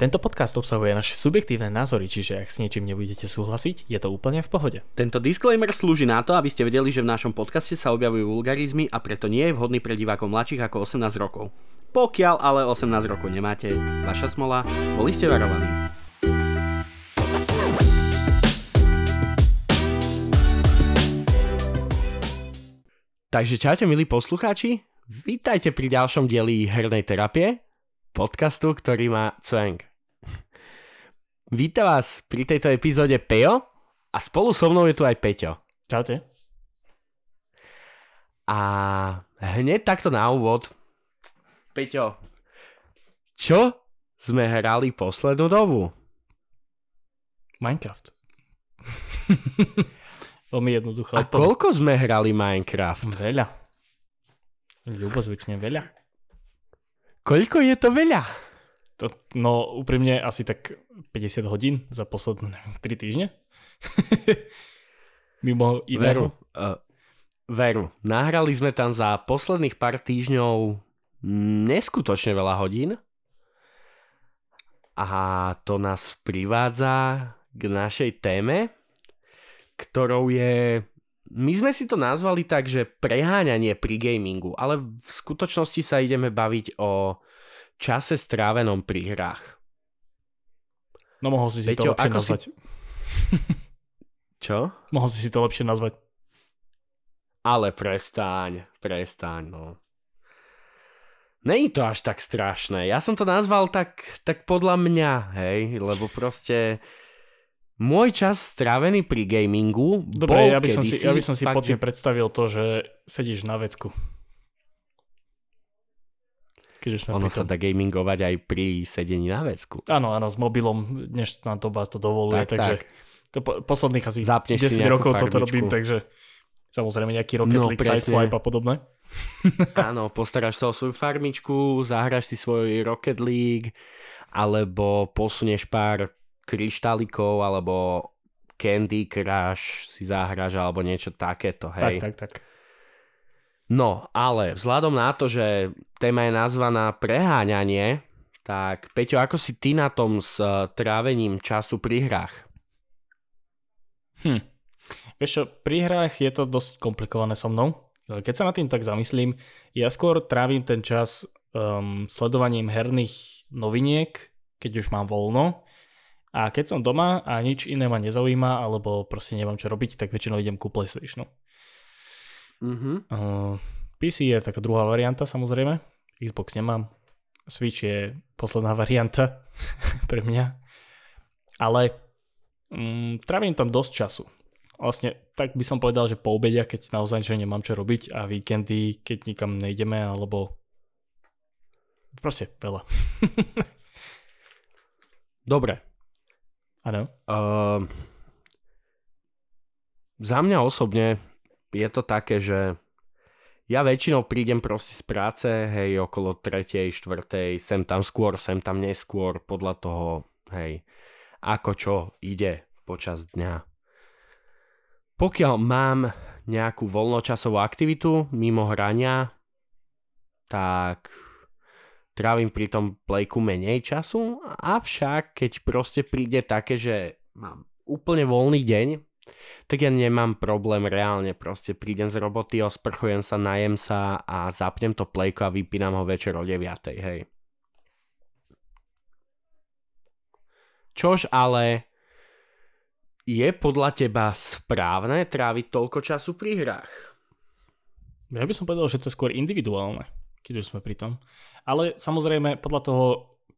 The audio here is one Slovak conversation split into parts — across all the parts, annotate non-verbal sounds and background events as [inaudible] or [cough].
Tento podcast obsahuje naše subjektívne názory, čiže ak s niečím nebudete súhlasiť, je to úplne v pohode. Tento disclaimer slúži na to, aby ste vedeli, že v našom podcaste sa objavujú vulgarizmy a preto nie je vhodný pre divákov mladších ako 18 rokov. Pokiaľ ale 18 rokov nemáte, vaša smola, boli ste varovaní. Takže čaute milí poslucháči, vítajte pri ďalšom dieli hernej terapie, podcastu, ktorý má cvenk. Vítam vás pri tejto epizóde Pejo a spolu so mnou je tu aj Peťo. Čaute. A hneď takto na úvod, Peťo, čo sme hrali poslednú dobu? Minecraft. [laughs] Veľmi jednoducho. A koľko sme hrali Minecraft? Veľa. Ľubozvyčne veľa. Koľko je to veľa? To, no úprimne asi tak 50 hodín za posledné [laughs] 3 týždne. [laughs] Mimo Veru, iného. uh, veru, nahrali sme tam za posledných pár týždňov neskutočne veľa hodín a to nás privádza k našej téme, ktorou je... My sme si to nazvali tak, že preháňanie pri gamingu, ale v skutočnosti sa ideme baviť o čase strávenom pri hrách. No mohol si si Peťo, to lepšie ako si- nazvať. Čo? Mohol si si to lepšie nazvať. Ale prestaň, prestaň, no. Není to až tak strašné. Ja som to nazval tak, tak podľa mňa, hej, lebo proste môj čas strávený pri gamingu Dobre, bol ja by som si, ja by som si fakt, pod tým že- predstavil to, že sedíš na vecku. Keď Ono sa dá gamingovať aj pri sedení na vecku. Áno, áno, s mobilom dnešná doba to dovoluje, Tak, takže tak. to po, posledných asi Zapneš si 10 nejakú rokov toto farmičku. robím, takže samozrejme nejaký Rocket No, League. Sideswipe a podobné. [laughs] Áno, postaráš sa o svoju farmičku, zahráš si svoj Rocket League, alebo posunieš pár kryštálikov, alebo Candy Crush si zahráš, alebo niečo takéto, hej. Tak, tak, tak. No, ale vzhľadom na to, že téma je nazvaná preháňanie, tak Peťo, ako si ty na tom s eh, trávením času pri hrách? Hm. Vieš čo, pri hrách je to dosť komplikované so mnou. Keď sa nad tým tak zamyslím, ja skôr trávim ten čas um, sledovaním herných noviniek, keď už mám voľno. A keď som doma a nič iné ma nezaujíma, alebo proste nemám čo robiť, tak väčšinou idem ku PlayStationu. Mhm. Uh, PC je taká druhá varianta samozrejme, Xbox nemám, Switch je posledná [laughs] varianta pre mňa, ale um, trávim tam dosť času. Vlastne tak by som povedal, že po obedia, keď naozaj že nemám čo robiť a víkendy, keď nikam nejdeme, alebo proste veľa. [laughs] Dobre. Áno. Uh, za mňa osobne je to také, že ja väčšinou prídem proste z práce, hej, okolo 3., 4., sem tam skôr, sem tam neskôr, podľa toho, hej, ako čo ide počas dňa. Pokiaľ mám nejakú voľnočasovú aktivitu mimo hrania, tak trávim pri tom plejku menej času, avšak keď proste príde také, že mám úplne voľný deň, tak ja nemám problém reálne, proste prídem z roboty, osprchujem sa, najem sa a zapnem to plejko a vypínam ho večer o 9, hej. Čož ale je podľa teba správne tráviť toľko času pri hrách? Ja by som povedal, že to je skôr individuálne, keď už sme pri tom. Ale samozrejme podľa toho,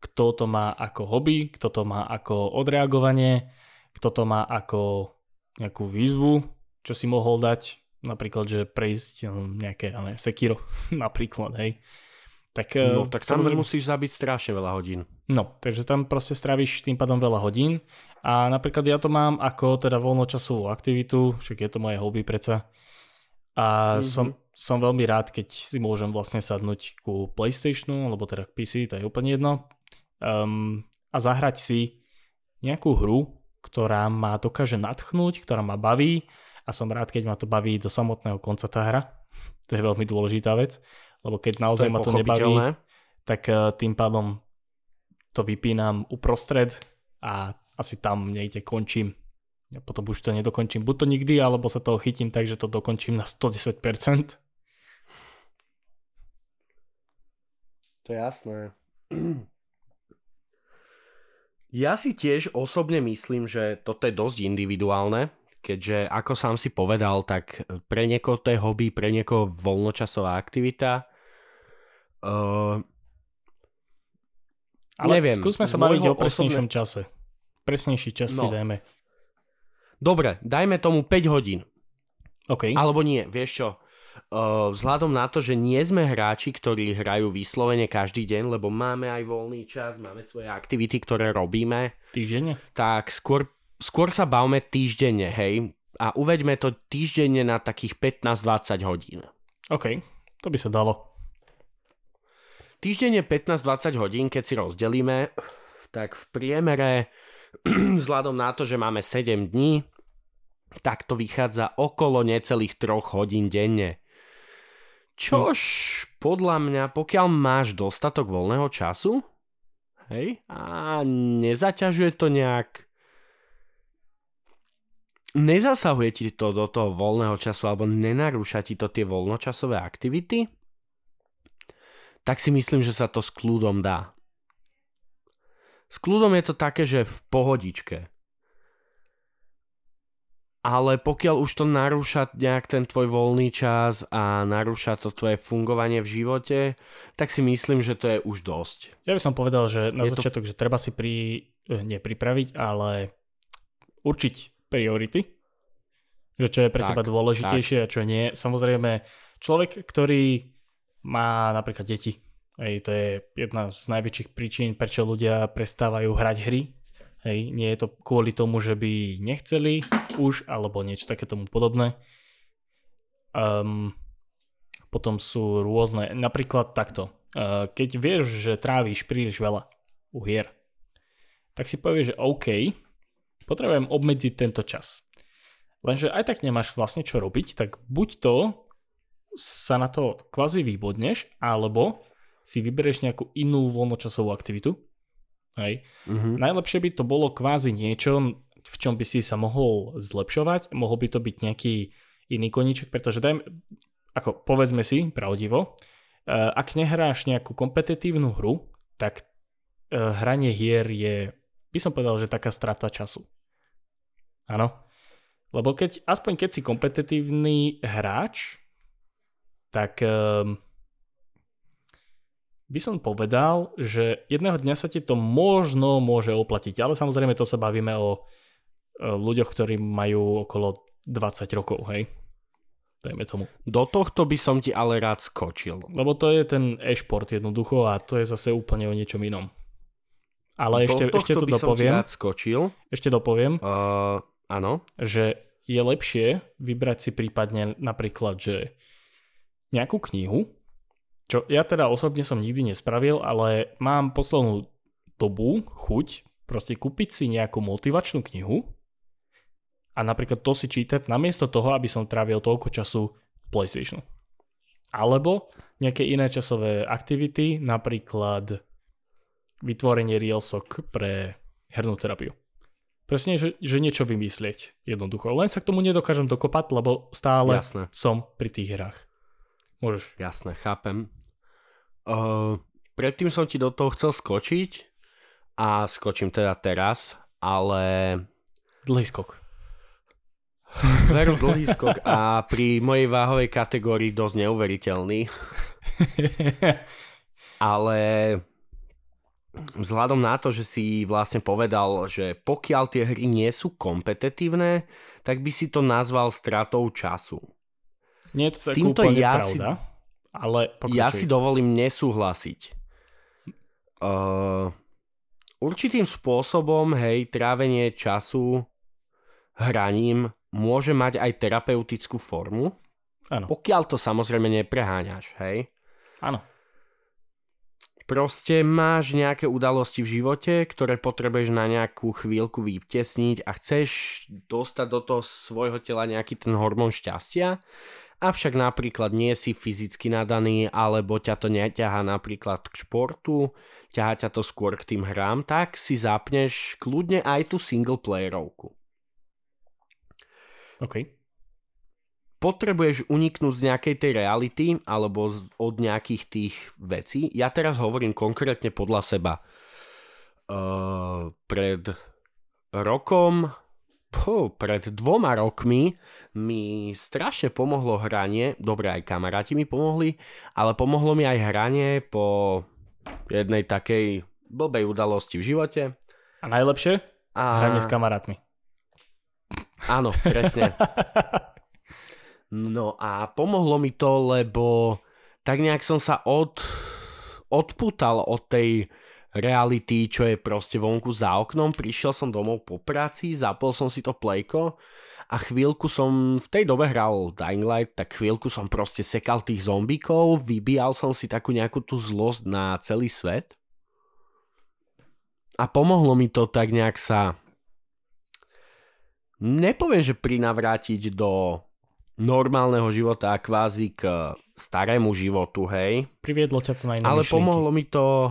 kto to má ako hobby, kto to má ako odreagovanie, kto to má ako nejakú výzvu, čo si mohol dať, napríklad, že prejsť no, nejaké, ale Sekiro [laughs] napríklad, hej. Tak, No eh, tak tam musíš zabiť strašne veľa hodín. No, takže tam proste stráviš tým pádom veľa hodín a napríklad ja to mám ako teda voľnočasovú aktivitu, však je to moje hobby predsa a Mhm. som, som veľmi rád, keď si môžem vlastne sadnúť ku Playstationu, alebo teda k PC, to je úplne jedno um, a zahrať si nejakú hru, ktorá ma dokáže natchnúť, ktorá ma baví a som rád, keď ma to baví do samotného konca tá hra. To je veľmi dôležitá vec, lebo keď naozaj To ma to nebaví, tak eh, tým pádom to vypínam uprostred a asi tam niekde končím. Ja potom už to nedokončím. Buď to nikdy, alebo sa toho chytím tak, že to dokončím na 110%. To je jasné. Ja si tiež osobne myslím, že toto je dosť individuálne, keďže ako sám si povedal, tak pre niekoho to je hobby, pre niekoho voľnočasová aktivita. Uh, ale neviem, skúsme sa baviť o presnejšom osobne... čase. Presnejší čas no. si dajme. Dobre, dajme tomu 5 hodín. OK. Alebo nie, vieš čo? Vzhľadom na to, že nie sme hráči, ktorí hrajú vyslovene každý deň, lebo máme aj voľný čas, máme svoje aktivity, ktoré robíme. Týždenne? Tak skôr, skôr sa bavme týždenne, hej. A uveďme to týždenne na takých 15-20 hodín. OK, to by sa dalo. Týždenne 15-20 hodín, keď si rozdelíme, tak v priemere, [clears throat] vzhľadom na to, že máme 7 dní, tak to vychádza okolo necelých 3 hodín denne. Čož podľa mňa, pokiaľ máš dostatok voľného času, hej, a nezaťažuje to nejak nezasahuje ti to do toho voľného času alebo nenarúša ti to tie voľnočasové aktivity, tak si myslím, že sa to s kľudom dá. S kľudom je to také, že v pohodičke ale pokiaľ už to narúša nejak ten tvoj voľný čas a narúša to tvoje fungovanie v živote, tak si myslím, že to je už dosť. Ja by som povedal, že na je začiatok, to... že treba si pri, eh, nie pripraviť, ale určiť priority, že čo je pre tak, teba dôležitejšie tak. a čo nie. Samozrejme, človek, ktorý má napríklad deti, Hej, to je jedna z najväčších príčin, prečo ľudia prestávajú hrať hry, Hej, nie je to kvôli tomu, že by nechceli už, alebo niečo také tomu podobné. Um, potom sú rôzne, napríklad takto. Uh, keď vieš, že trávíš príliš veľa u hier, tak si povieš, že OK, potrebujem obmedziť tento čas. Lenže aj tak nemáš vlastne čo robiť, tak buď to sa na to kvázi vybodneš, alebo si vyberieš nejakú inú voľnočasovú aktivitu, Hej. Mm-hmm. Najlepšie by to bolo kvázi niečo, v čom by si sa mohol zlepšovať, mohol by to byť nejaký iný koníček, pretože dajme, ako povedzme si pravdivo, eh, ak nehráš nejakú kompetitívnu hru, tak eh, hranie hier je, by som povedal, že taká strata času. Áno. Lebo keď, aspoň keď si kompetitívny hráč, tak um, by som povedal, že jedného dňa sa ti to možno môže oplatiť, ale samozrejme to sa bavíme o ľuďoch, ktorí majú okolo 20 rokov, hej? Dajme tomu. Do tohto by som ti ale rád skočil. Lebo to je ten e-šport jednoducho a to je zase úplne o niečom inom. Ale ešte, ešte to dopoviem. rád skočil. Ešte dopoviem. Uh, áno. Že je lepšie vybrať si prípadne napríklad, že nejakú knihu, čo ja teda osobne som nikdy nespravil, ale mám poslednú dobu chuť proste kúpiť si nejakú motivačnú knihu a napríklad to si čítať namiesto toho, aby som trávil toľko času v PlayStationu. Alebo nejaké iné časové aktivity, napríklad vytvorenie Reelsok pre hernú terapiu. Presne, že, že niečo vymyslieť jednoducho. Len sa k tomu nedokážem dokopať, lebo stále Jasné. som pri tých hrách. Môžeš. Jasné, chápem. Uh, predtým som ti do toho chcel skočiť a skočím teda teraz, ale... Dlhý skok. Veru dlhý [laughs] skok a pri mojej váhovej kategórii dosť neuveriteľný. [laughs] ale vzhľadom na to, že si vlastne povedal, že pokiaľ tie hry nie sú kompetitívne, tak by si to nazval stratou času. Nie je to tak úplne ja pravda. Si ale pokračuj. Ja si dovolím nesúhlasiť. Uh, určitým spôsobom, hej, trávenie času hraním môže mať aj terapeutickú formu. Áno. Pokiaľ to samozrejme nepreháňaš, hej. Áno. Proste máš nejaké udalosti v živote, ktoré potrebuješ na nejakú chvíľku vytesniť a chceš dostať do toho svojho tela nejaký ten hormón šťastia avšak napríklad nie si fyzicky nadaný, alebo ťa to neťahá napríklad k športu, ťahá ťa to skôr k tým hrám, tak si zapneš kľudne aj tú single playerovku. OK. Potrebuješ uniknúť z nejakej tej reality alebo od nejakých tých vecí. Ja teraz hovorím konkrétne podľa seba. Uh, pred rokom Puh, pred dvoma rokmi mi strašne pomohlo hranie, dobre aj kamaráti mi pomohli, ale pomohlo mi aj hranie po jednej takej blbej udalosti v živote. A najlepšie? A... Hranie s kamarátmi. Áno, presne. No a pomohlo mi to, lebo tak nejak som sa od, odputal od tej reality, čo je proste vonku za oknom. Prišiel som domov po práci, zapol som si to plejko a chvíľku som v tej dobe hral Dying Light, tak chvíľku som proste sekal tých zombíkov, vybíjal som si takú nejakú tú zlosť na celý svet. A pomohlo mi to tak nejak sa nepoviem, že prinavrátiť do normálneho života a kvázi k starému životu, hej. Priviedlo ťa to na iné Ale myšlienky. pomohlo mi to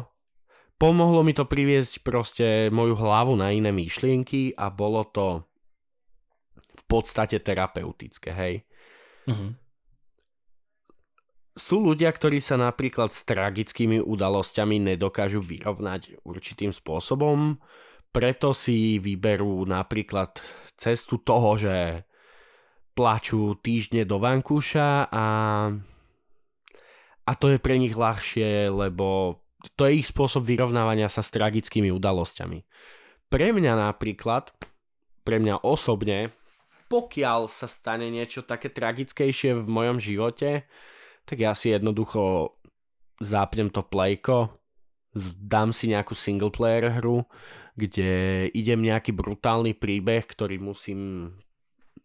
pomohlo mi to priviesť proste moju hlavu na iné myšlienky a bolo to v podstate terapeutické, hej. Uh-huh. Sú ľudia, ktorí sa napríklad s tragickými udalosťami nedokážu vyrovnať určitým spôsobom, preto si vyberú napríklad cestu toho, že plačú týždne do vankúša a, a to je pre nich ľahšie, lebo to je ich spôsob vyrovnávania sa s tragickými udalosťami. Pre mňa napríklad, pre mňa osobne, pokiaľ sa stane niečo také tragickejšie v mojom živote, tak ja si jednoducho zápnem to playko, dám si nejakú single player hru, kde idem nejaký brutálny príbeh, ktorý musím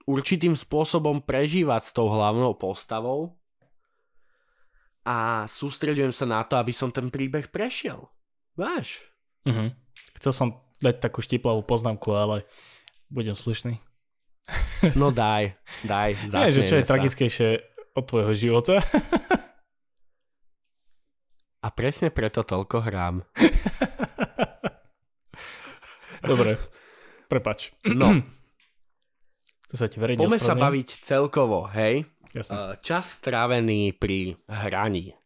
určitým spôsobom prežívať s tou hlavnou postavou a sústredujem sa na to, aby som ten príbeh prešiel. Váš? Uh-huh. Chcel som dať takú štiplavú poznámku, ale budem slušný. No daj, daj, [laughs] Nie, že čo je sa. tragickejšie od tvojho života. [laughs] A presne preto toľko hrám. [laughs] Dobre, prepač. No. [clears throat] To sa ti verejne Poďme sa baviť celkovo, hej? Jasne. Eh, čas strávený pri hraní.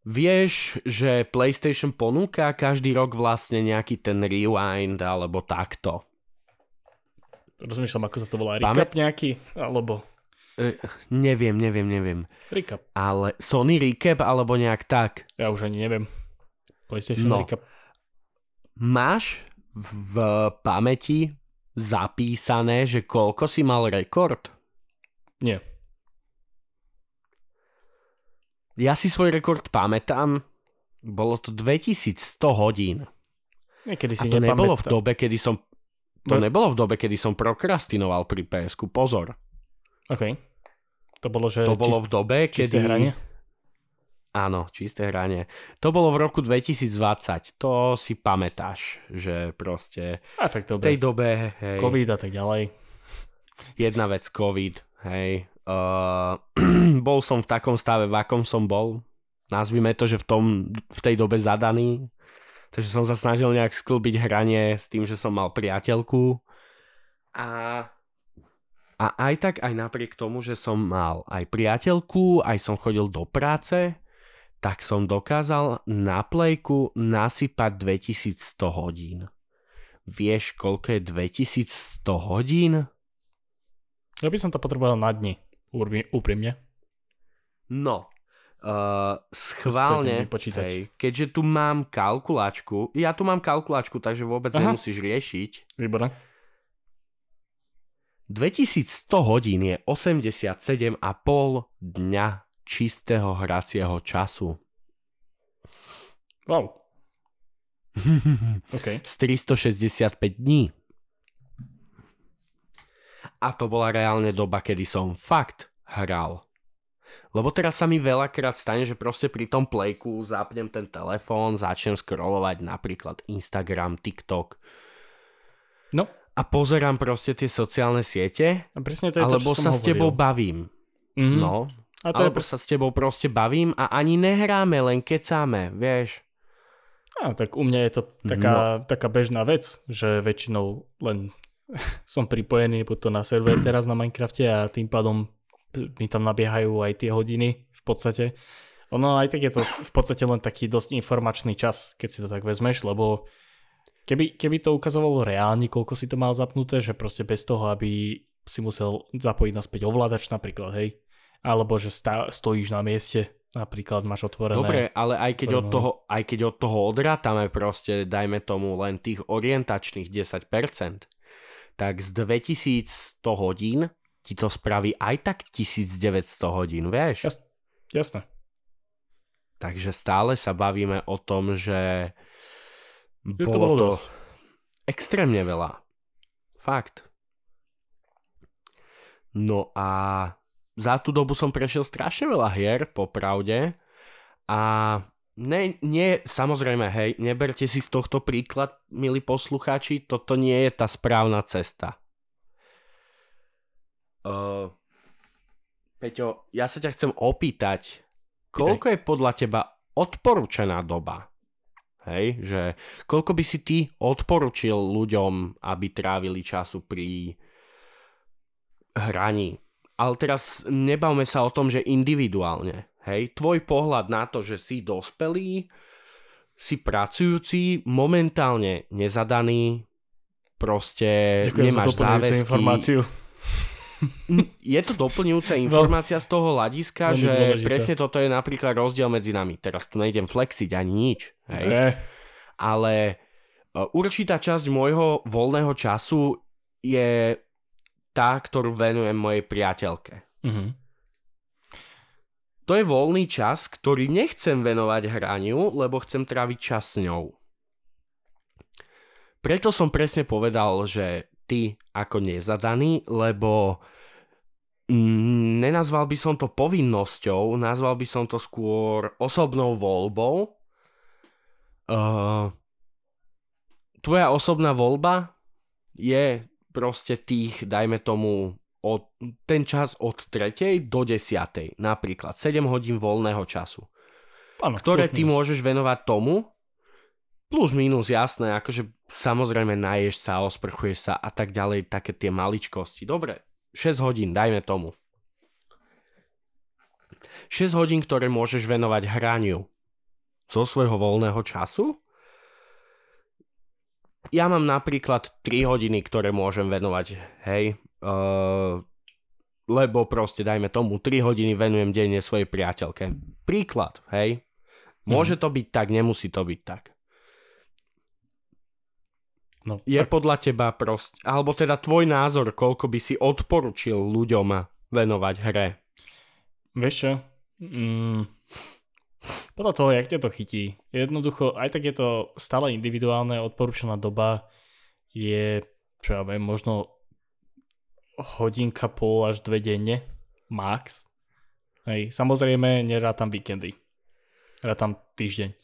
Vieš, že PlayStation ponúka každý rok vlastne nejaký ten rewind alebo takto. Rozmýšľam, ako sa to volá. Recap Pamät... nejaký? Alebo... Uh, neviem, neviem, neviem. Recap. Ale Sony Recap alebo nejak tak. Ja už ani neviem. PlayStation no. Recap. Máš v pamäti zapísané, že koľko si mal rekord? Nie. Ja si svoj rekord pamätám. Bolo to 2100 hodín. Niekedy si A to nepamätám. nebolo v dobe, kedy som to no. nebolo v dobe, kedy som prokrastinoval pri ps Pozor. OK. To bolo, že to bolo v dobe, kedy... hranie? Áno, čisté hranie. To bolo v roku 2020. To si pamätáš, že proste a tak dobre. v tej dobe... Hej, COVID a tak ďalej. Jedna vec COVID, hej. Uh, [clears throat] bol som v takom stave, v akom som bol. Nazvime to, že v, tom, v tej dobe zadaný. Takže som sa snažil nejak sklbiť hranie s tým, že som mal priateľku. A, a aj tak, aj napriek tomu, že som mal aj priateľku, aj som chodil do práce, tak som dokázal na plejku nasypať 2100 hodín. Vieš, koľko je 2100 hodín? Ja by som to potreboval na dni, úprimne. No, uh, schválne, hej, keďže tu mám kalkulačku, ja tu mám kalkulačku, takže vôbec Aha. nemusíš riešiť. Výborné. 2100 hodín je 87,5 dňa čistého hracieho času. Wow. [laughs] okay. Z 365 dní. A to bola reálne doba, kedy som fakt hral. Lebo teraz sa mi veľakrát stane, že proste pri tom playku zapnem ten telefón, začnem scrollovať napríklad Instagram, TikTok. No. A pozerám proste tie sociálne siete, a presne to je alebo to, sa s tebou bavím. Mhm. No, A to je alebo sa s tebou proste bavím a ani nehráme, len kecáme, vieš. A, tak u mňa je to taká, no. taká bežná vec, že väčšinou len [laughs] som pripojený potom na server [clears throat] teraz na Minecrafte a tým pádom mi tam nabiehajú aj tie hodiny v podstate. Ono aj tak je to v podstate len taký dosť informačný čas, keď si to tak vezmeš, lebo keby, keby to ukazovalo reálne, koľko si to mal zapnuté, že proste bez toho, aby si musel zapojiť naspäť ovládač napríklad, hej, alebo že stá, stojíš na mieste, napríklad máš otvorené. Dobre, ale aj keď, od toho, aj keď od toho odrátame proste, dajme tomu len tých orientačných 10%, tak z 2100 hodín ti to spraví aj tak 1900 hodín, vieš? Jas, jasné. Takže stále sa bavíme o tom, že Je to bolo bolo to extrémne veľa. Fakt. No a za tú dobu som prešiel strašne veľa hier, popravde. A ne, nie, samozrejme, hej, neberte si z tohto príklad, milí poslucháči, toto nie je tá správna cesta. Uh, Peťo, ja sa ťa chcem opýtať, koľko je podľa teba odporúčaná doba? Hej, že koľko by si ty odporučil ľuďom, aby trávili času pri hraní? Ale teraz nebavme sa o tom, že individuálne. Hej, tvoj pohľad na to, že si dospelý, si pracujúci, momentálne nezadaný, proste Ďakujem za nemáš doplňujúcu záväzky. informáciu. Je to doplňujúca [laughs] informácia z toho hľadiska, že dôležitá. presne toto je napríklad rozdiel medzi nami. Teraz tu nejdem flexiť ani nič. Hej? Ne, ale e, určitá časť môjho voľného času je tá, ktorú venujem mojej priateľke. mhm. To je voľný čas, ktorý nechcem venovať hraniu, lebo chcem tráviť čas s ňou. Preto som presne povedal, že ty ako nezadaný, lebo mm, nenazval by som to povinnosťou, nazval by som to skôr osobnou voľbou. Uh, tvoja osobná voľba je proste tých, dajme tomu, od, ten čas od 3. do 10. Napríklad 7 hodín voľného času, Áno, ktoré ty minus. môžeš venovať tomu, plus minus jasné, akože samozrejme naješ sa, osprchuješ sa a tak ďalej, také tie maličkosti. Dobre, 6 hodín, dajme tomu. 6 hodín, ktoré môžeš venovať hraniu zo svojho voľného času. Ja mám napríklad 3 hodiny, ktoré môžem venovať, hej, uh, lebo proste, dajme tomu, 3 hodiny venujem denne svojej priateľke. Príklad, hej. Môže to byť tak, nemusí to byť tak. No, Je tak, podľa teba proste, alebo teda tvoj názor, koľko by si odporučil ľuďom venovať hre? vieš čo? Mm, podľa toho, jak ťa to chytí. Jednoducho, aj tak je to stále individuálne, odporúčaná doba je, čo ja viem, možno hodinka pol až dve denne, max. Hej, samozrejme, nerátam víkendy. Rátam týždeň.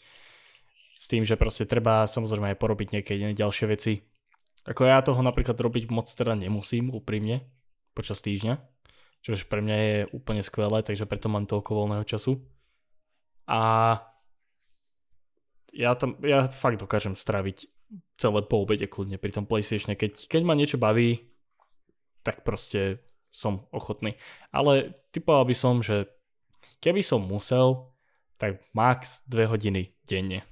S tým, že proste treba samozrejme aj porobiť nejaké iné ďalšie veci. Ako ja toho napríklad robiť moc teda nemusím, úprimne, počas týždňa. Čo pre mňa je úplne skvelé, takže preto mám toľko voľného času. A ja tam, ja fakt dokážem straviť celé po obede kľudne pri tom PlayStatione. Keď, keď ma niečo baví, tak proste som ochotný. Ale typoval by som, že keby som musel, tak max 2 hodiny denne.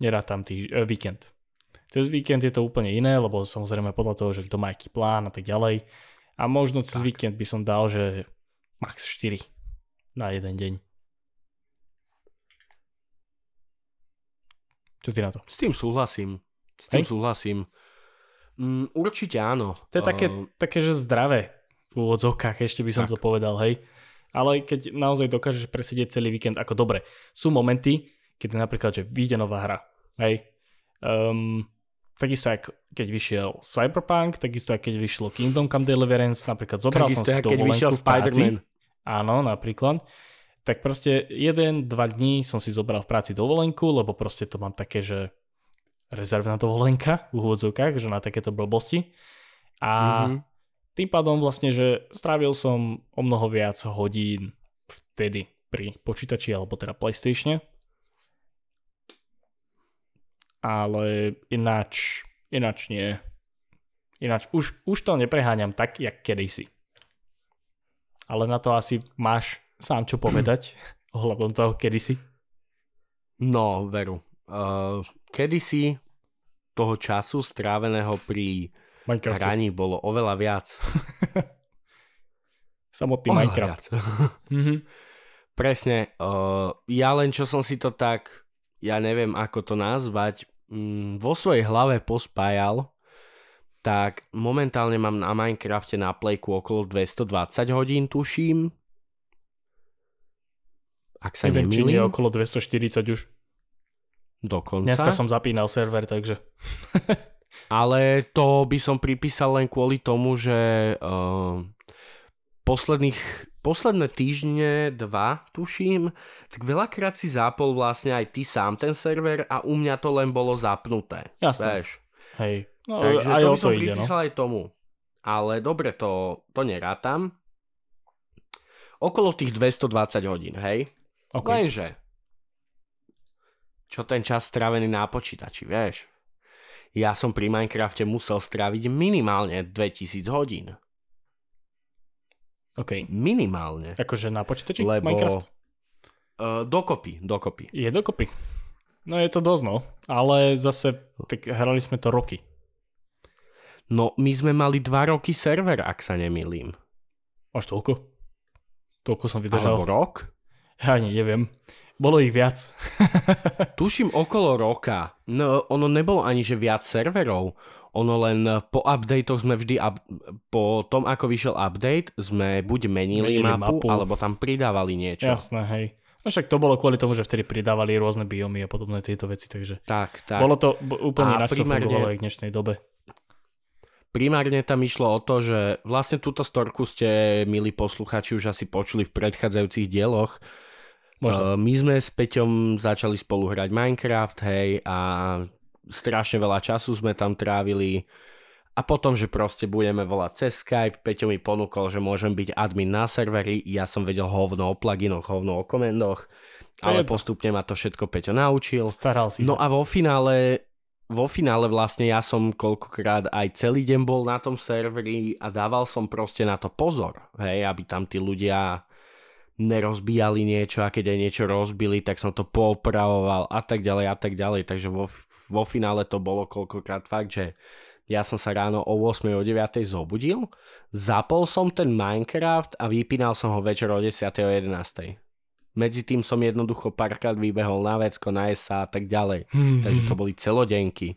Nerátam týž- e, víkend. Cez víkend je to úplne iné, lebo samozrejme podľa toho, že kto má aký plán a tak ďalej. A možno cez Tak. víkend by som dal, že max 4 na jeden deň. Čo ty na to? S tým súhlasím. S tým Hej. súhlasím. Mm, určite áno. To je také, Uh, také že zdravé v úvodzovkách, ešte by som Tak. to povedal, hej. Ale keď naozaj dokážeš presedieť celý víkend ako dobre. Sú momenty, keď napríklad, že vyjde nová hra, hej. Um, takisto ako keď vyšiel Cyberpunk, takisto aj keď vyšlo Kingdom Come Deliverance, napríklad zobral som takisto, si jak keď dovolenku vyšiel v práci. Áno, napríklad. Tak proste jeden, dva dní som si zobral v práci dovolenku, lebo proste to mám také, že rezervná dovolenka v úvodzovkách, že na takéto blbosti. A Mhm. tým pádom vlastne, že strávil som o mnoho viac hodín vtedy pri počítači alebo teda PlayStatione. Ale ináč, ináč nie. Ináč už, už to nepreháňam tak, jak kedysi. Ale na to asi máš sám čo povedať [clears throat] ohľadom toho kedysi. No, veru. Uh, kedysi toho času stráveného pri Minecraft. hraní bolo oveľa viac. [laughs] Samotný oveľa Minecraft. mm-hmm. [laughs] Presne. Uh, ja len čo som si to tak, ja neviem ako to nazvať, mm, vo svojej hlave pospájal, tak momentálne mám na Minecrafte na playku okolo 220 hodín, tuším. Ak sa Neviem, či nie okolo 240 už. Dokonca. Dneska som zapínal server, takže... [laughs] Ale to by som pripísal len kvôli tomu, že uh, posledných, posledné týždne, dva, tuším, tak veľakrát si zapol vlastne aj ty sám ten server a u mňa to len bolo zapnuté. Jasné. Vieš? Hej. No, Takže aj to by som to pripísal ide, no? aj tomu. Ale dobre, to, to nerátam. Okolo tých 220 hodín, hej? Okay. Lenže, čo ten čas strávený na počítači, vieš? Ja som pri Minecrafte musel stráviť minimálne 2000 hodín. OK. Minimálne. Akože na počítači Lebo... Minecraft? Uh, dokopy, dokopy. Je dokopy. No je to dosť, no. Ale zase, tak hrali sme to roky. No, my sme mali dva roky server, ak sa nemýlim. Až toľko? Toľko som vydržal. Alebo rok? Ja ani neviem. Bolo ich viac. [laughs] Tuším okolo roka. No, ono nebolo ani, že viac serverov. Ono len po updatech sme vždy, up, po tom, ako vyšiel update, sme buď menili, menili mapu, mapu, alebo tam pridávali niečo. Jasné, hej. No však to bolo kvôli tomu, že vtedy pridávali rôzne biomy a podobné tieto veci, takže tak, tak. bolo to úplne to aj v dnešnej dobe primárne tam išlo o to, že vlastne túto storku ste, milí posluchači, už asi počuli v predchádzajúcich dieloch. Možno. Uh, my sme s Peťom začali spolu hrať Minecraft, hej, a strašne veľa času sme tam trávili. A potom, že proste budeme volať cez Skype, Peťo mi ponúkol, že môžem byť admin na serveri, ja som vedel hovno o pluginoch, hovno o komendoch, ale postupne ma to všetko Peťo naučil. Staral si No sa. a vo finále vo finále vlastne ja som koľkokrát aj celý deň bol na tom serveri a dával som proste na to pozor, hej, aby tam tí ľudia nerozbíjali niečo a keď aj niečo rozbili, tak som to poopravoval a tak ďalej a tak ďalej, takže vo, vo finále to bolo koľkokrát fakt, že ja som sa ráno o 8 o 9 zobudil, zapol som ten Minecraft a vypínal som ho večer o 10 o 11 medzi tým som jednoducho párkrát vybehol na vecko, na sa a tak ďalej. Hmm. Takže to boli celodenky.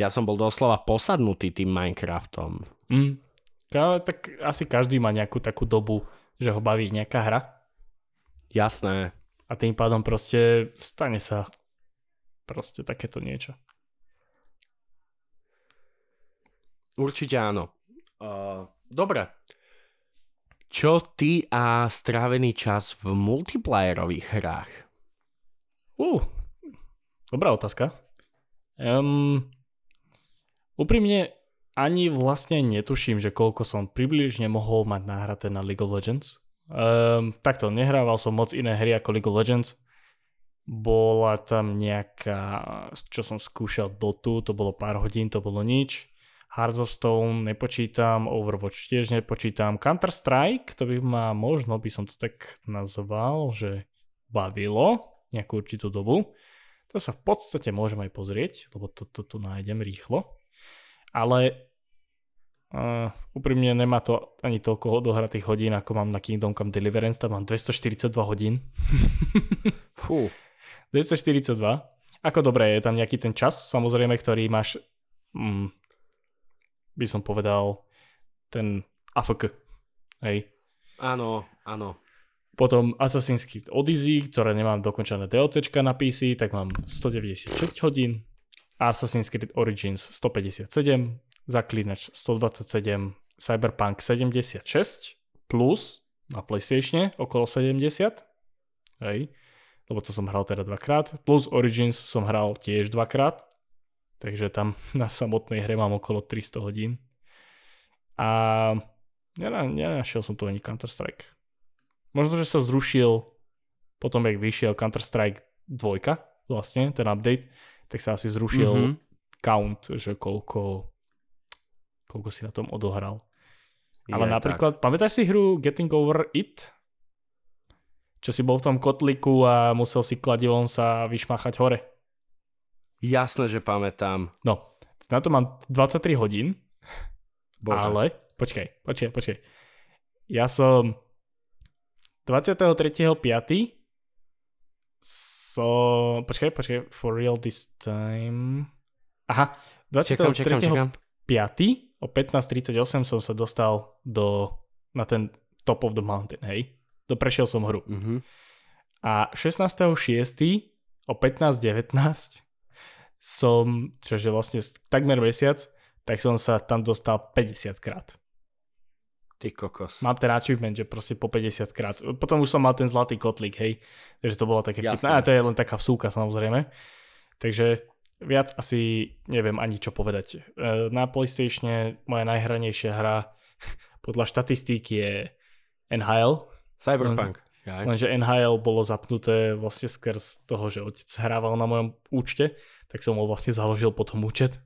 Ja som bol doslova posadnutý tým Minecraftom. Hmm. Ale tak asi každý má nejakú takú dobu, že ho baví nejaká hra. Jasné. A tým pádom proste stane sa proste takéto niečo. Určite áno. Uh, dobre. Čo ty a strávený čas v multiplayerových hrách? Uh, dobrá otázka. Um, úprimne ani vlastne netuším, že koľko som približne mohol mať nahraté na League of Legends. Um, takto, nehrával som moc iné hry ako League of Legends. Bola tam nejaká, čo som skúšal Dotu, to bolo pár hodín, to bolo nič. Hearthstone nepočítam, Overwatch tiež nepočítam. Counter-Strike, to by ma možno, by som to tak nazval, že bavilo nejakú určitú dobu. To sa v podstate môžem aj pozrieť, lebo to, to tu nájdem rýchlo. Ale uh, úprimne nemá to ani toľko odohratých hodín, ako mám na Kingdom Come Deliverance, tam mám 242 hodín. [laughs] Fú. 242. Ako dobre, je tam nejaký ten čas, samozrejme, ktorý máš mm, by som povedal, ten AFK. Hej. Áno, áno. Potom Assassin's Creed Odyssey, ktoré nemám dokončené DLCčka na PC, tak mám 196 hodín. Assassin's Creed Origins 157, Zaklinač 127, Cyberpunk 76, plus na PlayStation okolo 70. Hej. Lebo to som hral teda dvakrát. Plus Origins som hral tiež dvakrát. Takže tam [laughs] na samotnej hre mám okolo 300 hodín. A nenašiel som tu ani Counter-Strike. Možno, že sa zrušil potom, jak vyšiel Counter-Strike 2, vlastne, ten update, tak sa asi zrušil mm-hmm. count, že koľko, koľko si na tom odohral. Ale Je, napríklad, tak. pamätáš si hru Getting Over It? Čo si bol v tom kotliku a musel si kladivom sa vyšmachať hore. Jasné, že pamätám. No, na to mám 23 hodín, Bože. ale, počkaj, počkaj, počkaj. Ja som 23.5. So, počkaj, počkaj, for real this time. Aha, 23.5. Čakám, čakám, čakám. o 15.38 som sa dostal do, na ten top of the mountain, hej. Doprešiel som hru. Mm-hmm. A 16.6. o 15.19 som, čože vlastne takmer mesiac, tak som sa tam dostal 50 krát. Ty kokos. Mám ten achievement, že proste po 50 krát. Potom už som mal ten zlatý kotlik, hej. Takže to bolo také vtipné. A to je len taká vsúka samozrejme. Takže viac asi neviem ani čo povedať. E, na PlayStation moja najhranejšia hra [laughs] podľa štatistík je NHL. Cyberpunk. Len, lenže NHL bolo zapnuté vlastne skrz toho, že otec hrával na mojom účte, tak som ho vlastne založil potom účet.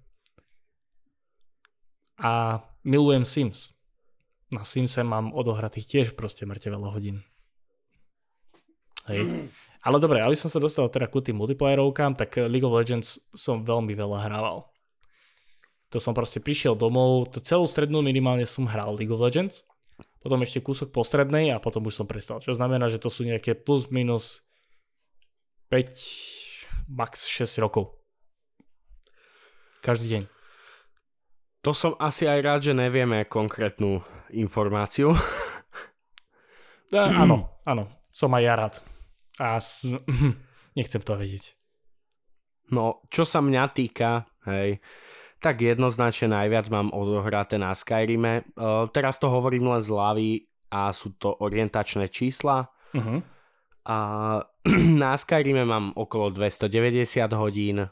A milujem Sims na Simse mám odohratých tiež proste mŕte veľa hodín. Hej. Ale dobre, aby som sa dostal teda ku tým multiplayerovkám, tak League of Legends som veľmi veľa hrával. To som proste prišiel domov, to celú strednú minimálne som hral League of Legends, potom ešte kúsok postrednej a potom už som prestal. Čo znamená, že to sú nejaké plus minus 5, max 6 rokov. Každý deň. To som asi aj rád, že nevieme konkrétnu informáciu. Ja, [clears throat] áno, áno, som aj ja rád. A s... [clears throat] nechcem to vedieť. No, čo sa mňa týka, hej, tak jednoznačne najviac mám odohraté na Skyrime. Uh, teraz to hovorím len z hlavy a sú to orientačné čísla. Uh-huh. A [clears throat] na Skyrime mám okolo 290 hodín,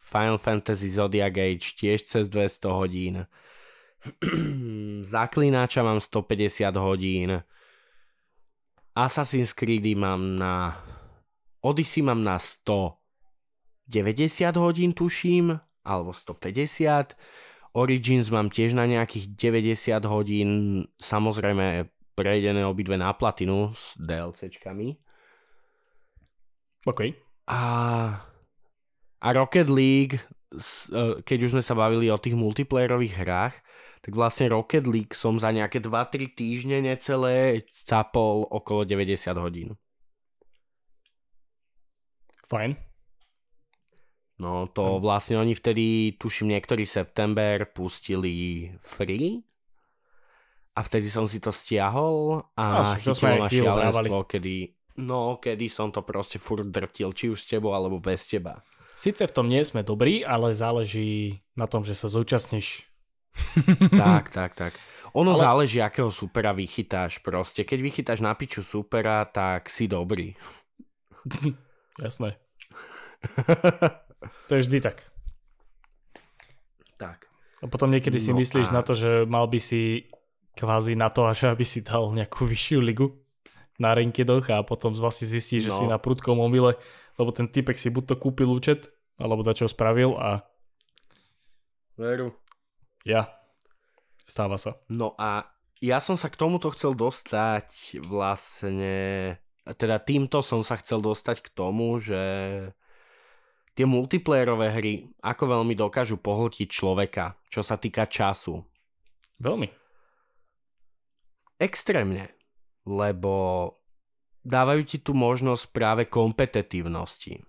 Final Fantasy Zodiac Age tiež cez 200 hodín, [clears throat] Zaklínača mám 150 hodín. Assassin's Creed mám na... Odyssey mám na 190 hodín, tuším, alebo 150. Origins mám tiež na nejakých 90 hodín, samozrejme prejdené obidve na platinu s DLCčkami. OK. A, a Rocket League, e, keď už sme sa bavili o tých multiplayerových hrách, tak vlastne Rocket League som za nejaké 2-3 týždne necelé capol okolo 90 hodín. Fajn. No to vlastne oni vtedy, tuším niektorý september, pustili free a vtedy som si to stiahol a no, chytilo ma šialenstvo, kedy, no, kedy som to proste furt drtil, či už s tebou alebo bez teba. Sice v tom nie sme dobrí, ale záleží na tom, že sa zúčastníš [laughs] tak, tak, tak. Ono Ale... záleží, akého supera vychytáš proste. Keď vychytáš na piču supera, tak si dobrý. [laughs] Jasné. to je vždy tak. Tak. A potom niekedy si no myslíš a... na to, že mal by si kvázi na to, až aby si dal nejakú vyššiu ligu na rinkedoch a potom vlastne zistíš, no. že si na prudkom omyle, lebo ten typek si buď to kúpil účet, alebo čo spravil a Veru. Ja. Stáva sa. No a ja som sa k tomuto chcel dostať vlastne, teda týmto som sa chcel dostať k tomu, že tie multiplayerové hry ako veľmi dokážu pohltiť človeka, čo sa týka času. Veľmi. Extrémne, lebo dávajú ti tu možnosť práve kompetitívnosti.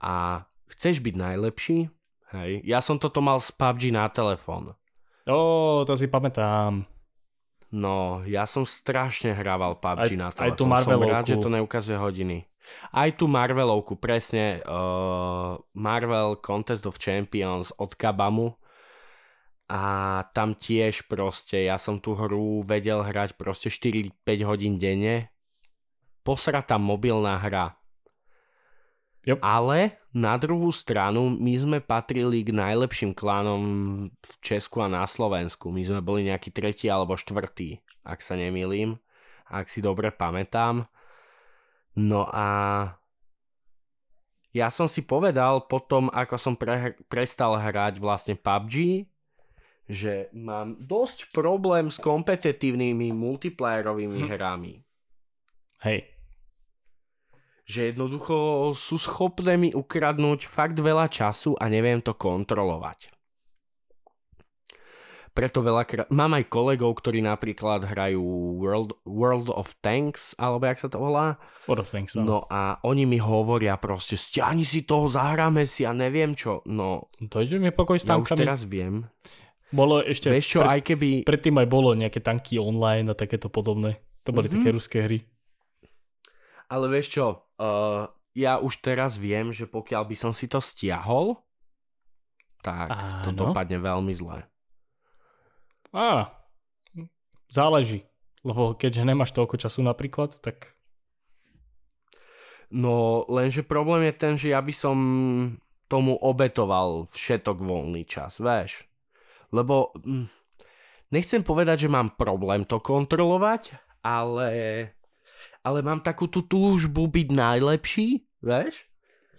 A chceš byť najlepší, Hej. Ja som toto mal z PUBG na telefón. Ó, to si pamätám. No, ja som strašne hrával PUBG aj, na telefón. Aj tú Marvelovku. Som rád, že to neukazuje hodiny. Aj tú Marvelovku, presne. Uh, Marvel Contest of Champions od Kabamu. A tam tiež proste, ja som tú hru vedel hrať proste 4-5 hodín denne. Posratá mobilná hra Yep. Ale na druhú stranu my sme patrili k najlepším klanom v Česku a na Slovensku. My sme boli nejaký tretí alebo štvrtý, ak sa nemýlim, ak si dobre pamätám. No a ja som si povedal potom, ako som pre, prestal hrať vlastne PUBG, že mám dosť problém s kompetitívnymi multiplayerovými hm. hrami. Hej. Že jednoducho sú schopné mi ukradnúť fakt veľa času a neviem to kontrolovať. Preto veľakrát... Mám aj kolegov, ktorí napríklad hrajú World, World of Tanks, alebo jak sa to volá. World of Tanks, no. no a oni mi hovoria proste, stiahni si toho, zahráme si a neviem čo. No, Dojde mi pokoj s tankami. Ja už teraz viem. Bolo ešte... Vieš čo, pred, aj keby... Predtým aj bolo nejaké tanky online a takéto podobné. To boli mm-hmm. také ruské hry. Ale vieš čo, uh, ja už teraz viem, že pokiaľ by som si to stiahol, tak Áno. to dopadne veľmi zle. Á, záleží. Lebo keďže nemáš toľko času napríklad, tak... No, lenže problém je ten, že ja by som tomu obetoval všetok voľný čas, vieš. Lebo hm, nechcem povedať, že mám problém to kontrolovať, ale, ale mám takú tú túžbu byť najlepší, vieš.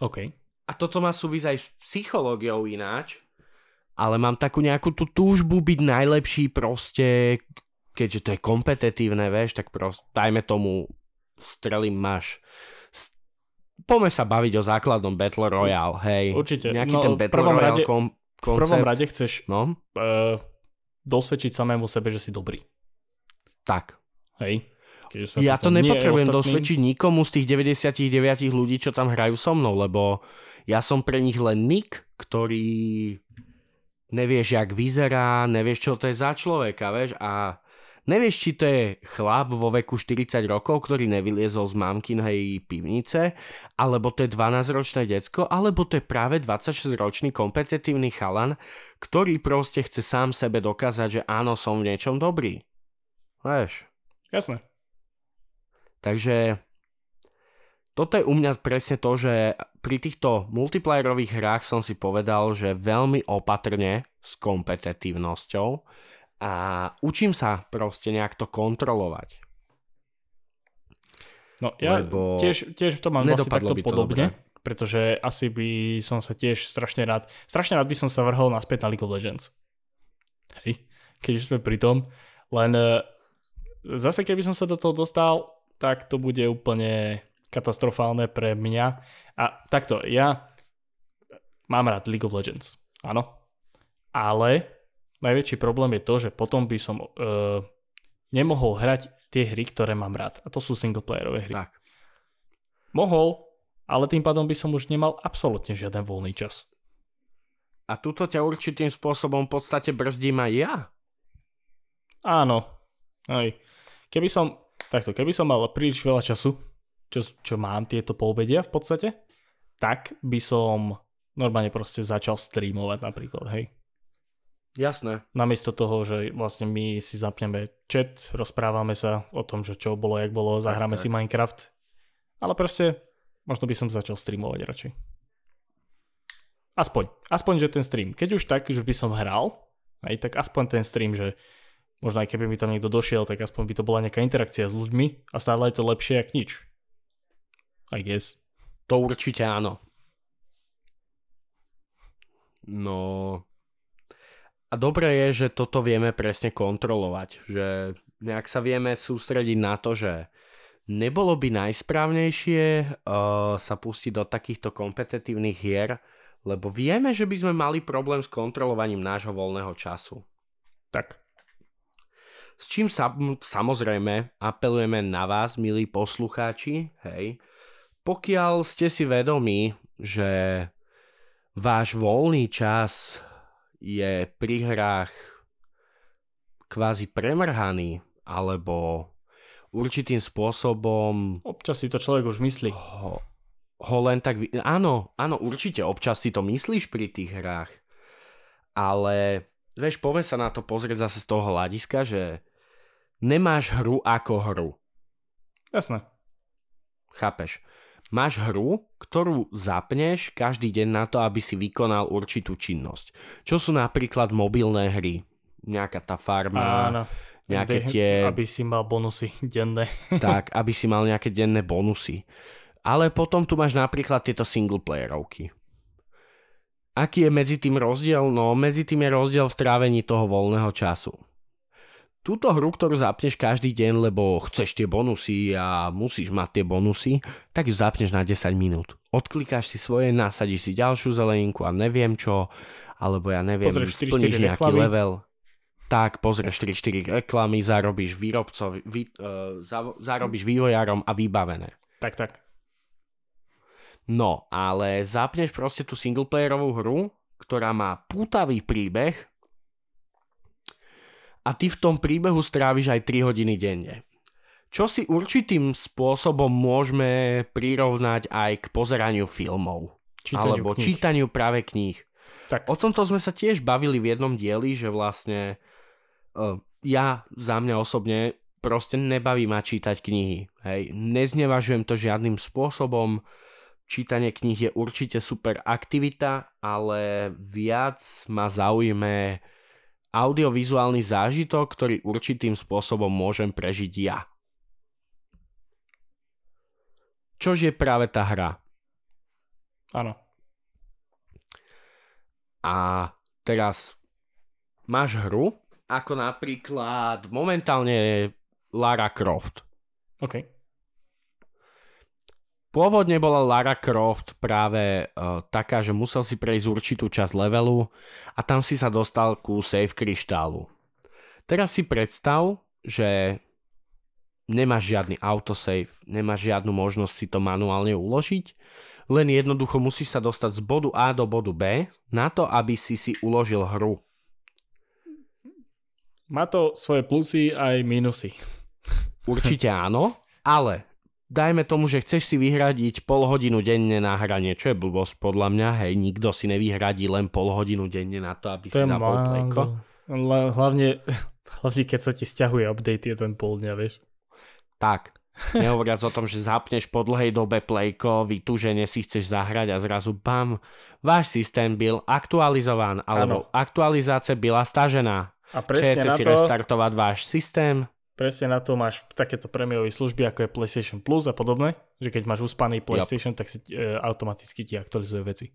OK. A toto má súvisť aj s psychológiou ináč, ale mám takú nejakú tú túžbu byť najlepší proste, keďže to je kompetitívne, vieš, tak proste, dajme tomu, strelím máš. Poďme sa baviť o základnom Battle Royale, hej. Určite. Nejaký no, ten Battle Royale rade, kom, koncept. V prvom rade chceš no? uh, dosvedčiť samému sebe, že si dobrý. Tak. Hej. Ja to nepotrebujem dosvedčiť nikomu z tých 99 ľudí, čo tam hrajú so mnou, lebo ja som pre nich len Nick, ktorý nevieš, jak vyzerá, nevieš, čo to je za človeka, vieš, a nevieš, či to je chlap vo veku 40 rokov, ktorý nevyliezol z mamkinhej pivnice, alebo to je 12-ročné decko, alebo to je práve 26-ročný kompetitívny chalan, ktorý proste chce sám sebe dokázať, že áno, som v niečom dobrý. Vieš? Jasné. Takže toto je u mňa presne to, že pri týchto multiplayerových hrách som si povedal, že veľmi opatrne s kompetitívnosťou a učím sa proste nejak to kontrolovať. No ja Lebo tiež, tiež to mám vlastne takto podobne, dobre. pretože asi by som sa tiež strašne rád, strašne rád by som sa vrhol naspäť na League of Legends. Hej, keď už sme pri tom, len e, zase keby som sa do toho dostal, tak to bude úplne katastrofálne pre mňa. A takto, ja mám rád League of Legends, áno. Ale najväčší problém je to, že potom by som uh, nemohol hrať tie hry, ktoré mám rád. A to sú singleplayerové hry. Tak. Mohol, ale tým pádom by som už nemal absolútne žiaden voľný čas. A tuto ťa určitým spôsobom v podstate brzdím aj ja? Áno. Aj. Keby som, takto, keby som mal príliš veľa času, čo, čo mám tieto poobedia v podstate, tak by som normálne proste začal streamovať napríklad, hej. Jasné. Namiesto toho, že vlastne my si zapneme chat, rozprávame sa o tom, že čo bolo, jak bolo, zahráme tak, si Minecraft. Ale proste možno by som začal streamovať radšej. Aspoň, aspoň, že ten stream. Keď už tak, že by som hral, aj tak aspoň ten stream, že možno aj keby mi tam niekto došiel, tak aspoň by to bola nejaká interakcia s ľuďmi a stále je to lepšie, ako nič. I guess. To určite áno. No... A dobré je, že toto vieme presne kontrolovať. Že nejak sa vieme sústrediť na to, že nebolo by najsprávnejšie uh, sa pustiť do takýchto kompetitívnych hier, lebo vieme, že by sme mali problém s kontrolovaním nášho voľného času. Tak. S čím sa, samozrejme apelujeme na vás, milí poslucháči, hej, pokiaľ ste si vedomí, že váš voľný čas je pri hrách kvázi premrhaný, alebo určitým spôsobom... Občas si to človek už myslí. Ho, ho len tak... Áno, áno, určite, občas si to myslíš pri tých hrách. Ale, vieš, poďme sa na to pozrieť zase z toho hľadiska, že nemáš hru ako hru. Jasné. Chápeš? Máš hru, ktorú zapneš každý deň na to, aby si vykonal určitú činnosť. Čo sú napríklad mobilné hry. Nejaká tá farma, Áno. nejaké tie... Aby si mal bonusy [laughs] denné. tak, aby si mal nejaké denné bonusy. Ale potom tu máš napríklad tieto singleplayerovky. Aký je medzi tým rozdiel? No, medzi tým je rozdiel v trávení toho voľného času. Túto hru, ktorú zapneš každý deň, lebo chceš tie bonusy a musíš mať tie bonusy, tak ju zapneš na 10 minút. Odklikáš si svoje, nasadíš si ďalšiu zeleninku a neviem čo, alebo ja neviem, Pozrieš 4-4 splníš nejaký reklamy. level. Tak, pozrieš 4-4 reklamy, zarobíš výrobcovi, vy, uh, za, zarobíš vývojárom a vybavené. Tak, tak. No, ale zapneš proste tú singleplayerovú hru, ktorá má pútavý príbeh a ty v tom príbehu stráviš aj 3 hodiny denne. Čo si určitým spôsobom môžeme prirovnať aj k pozeraniu filmov. Čítaniu alebo kníh. čítaniu práve kníh. Tak, O tomto sme sa tiež bavili v jednom dieli, že vlastne uh, ja za mňa osobne proste nebaví ma čítať knihy. Hej. Neznevažujem to žiadnym spôsobom. Čítanie kníh je určite super aktivita, ale viac ma zaujme audiovizuálny zážitok, ktorý určitým spôsobom môžem prežiť ja. Čož je práve tá hra. áno. A teraz máš hru, ako napríklad momentálne Lara Croft. OK. Pôvodne bola Lara Croft práve uh, taká, že musel si prejsť určitú časť levelu a tam si sa dostal ku save kryštálu. Teraz si predstav, že nemáš žiadny autosave, nemáš žiadnu možnosť si to manuálne uložiť, len jednoducho musíš sa dostať z bodu A do bodu B na to, aby si si uložil hru. Má to svoje plusy aj minusy. Určite áno, ale dajme tomu, že chceš si vyhradiť pol hodinu denne na hranie, čo je blbosť podľa mňa, hej, nikto si nevyhradí len pol hodinu denne na to, aby To si je zapol plejko. Hlavne, [laughs] hlavne keď sa ti stiahuje update jeden pol dňa, vieš. Tak, nehovoriac o tom, že zapneš po dlhej dobe plejko, vytúžene si chceš zahrať a zrazu bam, váš systém byl aktualizován, alebo aktualizácia byla stažená. A presne Chcete na si to, restartovať váš systém? Presne na to máš takéto prémiové služby, ako je PlayStation Plus a podobné, že keď máš uspaný PlayStation, tak si e, automaticky ti aktualizuje veci.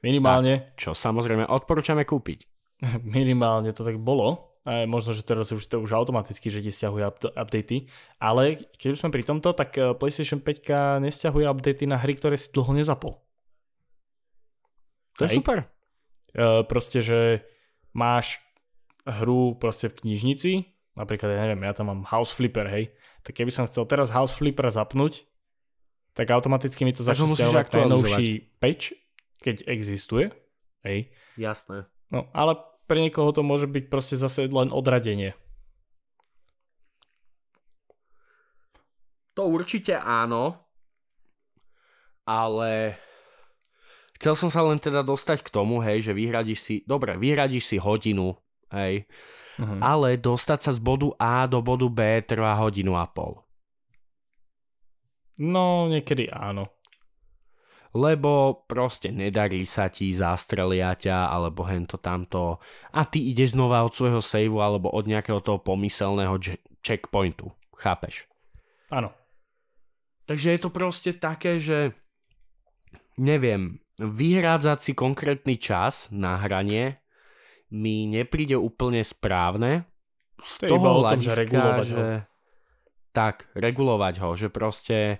Minimálne, Čo samozrejme odporúčame kúpiť. [laughs] minimálne to tak bolo. A možno, že teraz už to už automaticky, že ti stiahuje up- updaty. Ale keď už sme pri tomto, tak e, PlayStation 5 nesťahuje updaty na hry, ktoré si dlho nezapol. To je Hej. super. E, proste, že máš hru proste v knižnici, napríklad, ja neviem, ja tam mám House Flipper, hej, tak keby som chcel teraz House Flipper zapnúť, tak automaticky mi to začne stiahovať najnovší patch, keď existuje, hej. Jasné. No, ale pre niekoho to môže byť proste zase len odradenie. To určite áno, ale chcel som sa len teda dostať k tomu, hej, že vyhradíš si, dobre, vyhradíš si hodinu, hej, Mhm. ale dostať sa z bodu A do bodu B trvá hodinu a pol. No, niekedy áno. Lebo proste nedarí sa ti, zastrelia ťa, alebo hento tamto a ty ideš znova od svojho saveu alebo od nejakého toho pomyselného che- checkpointu. Chápeš? Áno. Takže je to proste také, že neviem, vyhrádzať si konkrétny čas na hranie mi nepríde úplne správne. To je iba o tom, že regulovať ho. že... Tak, regulovať ho, že proste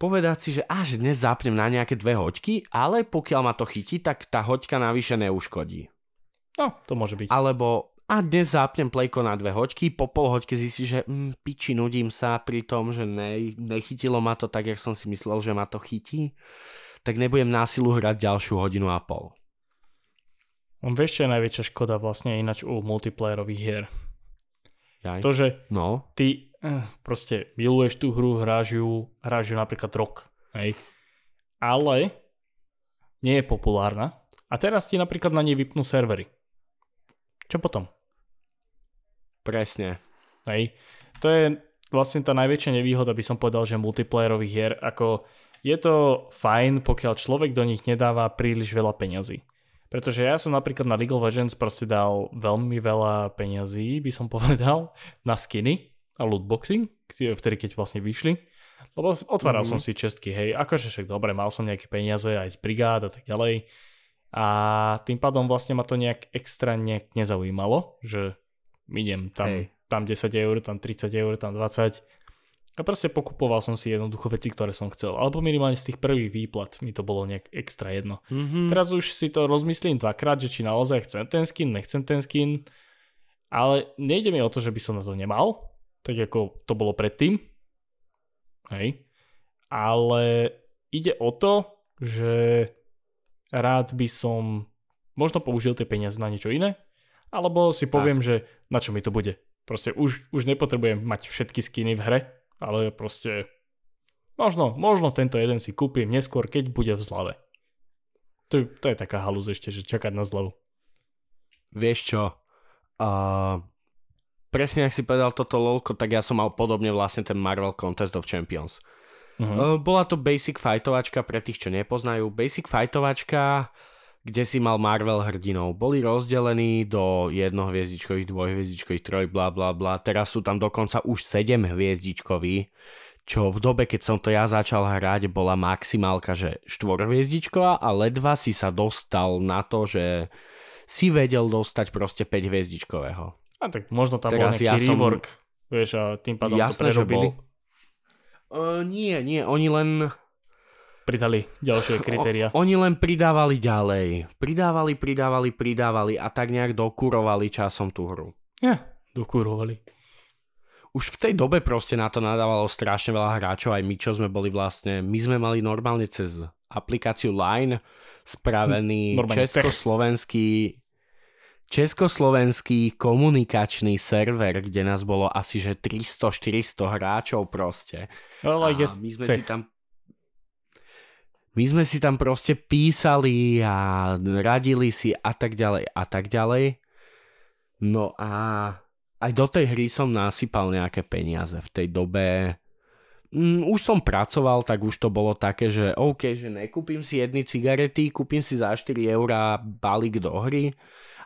povedať si, že až dnes zapnem na nejaké dve hoďky, ale pokiaľ ma to chytí, tak tá hoďka navyše neuškodí. No, to môže byť. Alebo a dnes zapnem plejko na dve hoďky, po pol hoďke zistí, že mm, piči, nudím sa pri tom, že ne, nechytilo ma to tak, jak som si myslel, že ma to chytí, tak nebudem násilu hrať ďalšiu hodinu a pol. Vieš, čo je najväčšia škoda vlastne ináč u multiplayerových hier. Jaj? To, že No, ty eh, proste miluješ tú hru, hráš ju, hráš ju napríklad rok, hej. Ale nie je populárna a teraz ti napríklad na nej vypnú servery. Čo potom? presne. Hej. To je vlastne tá najväčšia nevýhoda by som povedal, že multiplayerových hier, ako je to fajn, pokiaľ človek do nich nedáva príliš veľa peňazí. Pretože ja som napríklad na League of Legends proste dal veľmi veľa peňazí, by som [laughs] povedal, na skiny a lootboxing, vtedy keď vlastne vyšli. Lebo otváral mm-hmm. som si čestky, hej, akože však dobre, mal som nejaké peniaze aj z brigád a tak ďalej. A tým pádom vlastne ma to nejak extra nejak nezaujímalo, že idem tam, hej. tam 10 eur, tam 30 eur, tam 20 a proste pokupoval som si jednoducho veci, ktoré som chcel. Alebo minimálne z tých prvých výplat mi to bolo nejak extra jedno. Mm-hmm. Teraz už si to rozmyslím dvakrát, že či naozaj chcem ten skin, nechcem ten skin. Ale nejde mi o to, že by som na to nemal, tak ako to bolo predtým. Hej. Ale ide o to, že rád by som možno použil tie peniaze na niečo iné, alebo si poviem, tak. že na čo mi to bude. Proste už, už nepotrebujem mať všetky skiny v hre, ale proste možno, možno tento jeden si kúpim neskôr, keď bude v zlave. To, to je taká halúz ešte, že čakať na zlavu. Vieš čo, uh, presne ak si povedal toto lolko, tak ja som mal podobne vlastne ten Marvel Contest of Champions. Uh-huh. Uh, bola to basic fightovačka pre tých, čo nepoznajú. Basic fightovačka, kde si mal Marvel hrdinov. Boli rozdelení do jednohviezdičkových, dvojhviezdičkových, troj, bla bla bla. Teraz sú tam dokonca už 7 hviezdičkoví, čo v dobe, keď som to ja začal hrať, bola maximálka, že štvorhviezdičková a ledva si sa dostal na to, že si vedel dostať proste 5 hviezdičkového. A tak možno tam Teraz bol nejaký ja rework, som... vieš, a tým pádom Jasné, to prerobili. Že bol... Uh, nie, nie, oni len pridali ďalšie kritéria. O, oni len pridávali ďalej. Pridávali, pridávali, pridávali a tak nejak dokurovali časom tú hru. Ja, dokurovali. Už v tej dobe proste na to nadávalo strašne veľa hráčov, aj my, čo sme boli vlastne, my sme mali normálne cez aplikáciu Line spravený hm, československý československý komunikačný server, kde nás bolo asi že 300-400 hráčov proste. Well, a my sme si tam my sme si tam proste písali a radili si a tak ďalej a tak ďalej. No a aj do tej hry som nasypal nejaké peniaze v tej dobe. Mm, už som pracoval, tak už to bolo také, že OK, že nekúpim si jedny cigarety, kúpim si za 4 eurá balík do hry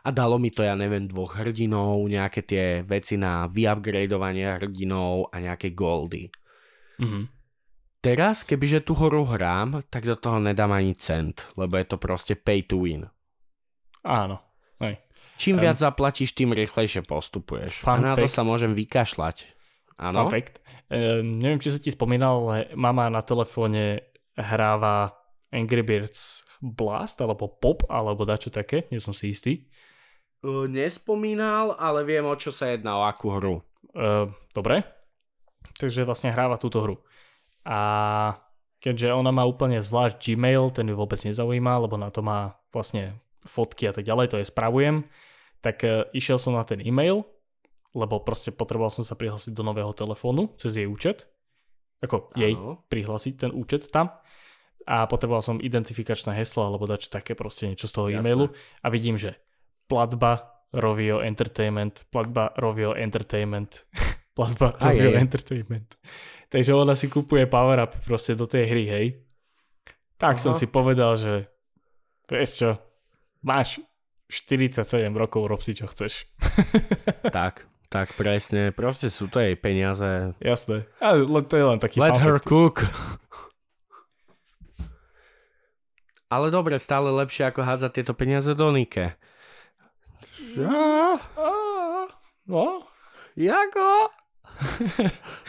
a dalo mi to, ja neviem, dvoch hrdinov, nejaké tie veci na vyupgradeovanie hrdinov a nejaké goldy. Mm-hmm. Teraz, kebyže tú hru hrám, tak do toho nedám ani cent, lebo je to proste pay to win. Áno. Hej. Čím um, viac zaplatíš, tým rýchlejšie postupuješ. A na fact. to sa môžem vykašľať. Áno? Fact. E, neviem, či sa ti spomínal, ale mama na telefóne hráva Angry Birds Blast, alebo Pop, alebo dačo také, nie som si istý. Uh, nespomínal, ale viem, o čo sa jedná, o akú hru. Uh, dobre. Takže vlastne hráva túto hru. A keďže ona má úplne zvlášť Gmail, ten ju vôbec nezaujíma, lebo na to má vlastne fotky a tak ďalej, to je spravujem, tak uh, išiel som na ten e-mail, lebo proste potreboval som sa prihlásiť do nového telefónu cez jej účet, ako ano. jej prihlásiť ten účet tam a potreboval som identifikačné heslo alebo dať také proste niečo z toho Jasne. e-mailu a vidím, že platba Rovio Entertainment, platba Rovio Entertainment, [laughs] platba Rovio Entertainment. Takže ona si kupuje power up proste do tej hry, hej. Tak Aha. som si povedal, že vieš čo, máš 47 rokov, rob si čo chceš. [laughs] tak, tak presne, proste sú to jej peniaze. Jasné, ale to je len taký Let her cook. [laughs] Ale dobre, stále lepšie ako hádzať tieto peniaze do Nike. No? Jako? [laughs]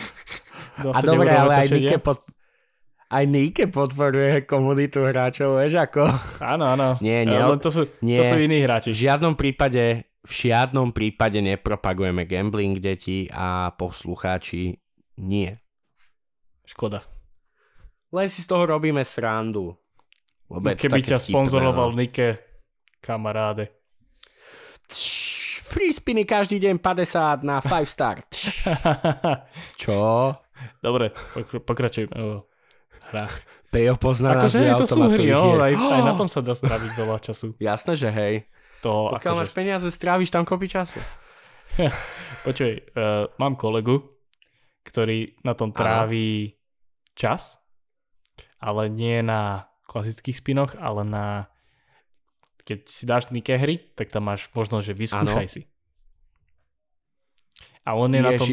A dobre, ale aj Nike, pod, aj Nike podporuje komunitu hráčov, vieš ako? Áno, áno. Nie, nie. Ale to sú, nie, to sú iní hráči. V žiadnom prípade, v žiadnom prípade nepropagujeme gambling deti a poslucháči nie. Škoda. Len si z toho robíme srandu. Lebo Keby ťa sponzoroval no. Nike, kamaráde. free spiny každý deň 50 na 5 star. [laughs] Čo? Dobre, pokračujeme o hrách. Pejo pozná akože to sú hry, jo, aj, [gasps] aj na tom sa dá stráviť veľa času. Jasné, že hej. To, Pokiaľ akože... máš peniaze, stráviš tam kopy času. [laughs] Počuj, uh, mám kolegu, ktorý na tom tráví čas, ale nie na klasických spinoch, ale na keď si dáš nejaké hry, tak tam máš možnosť, že vyskúšaj ano. si. A on je, na tom,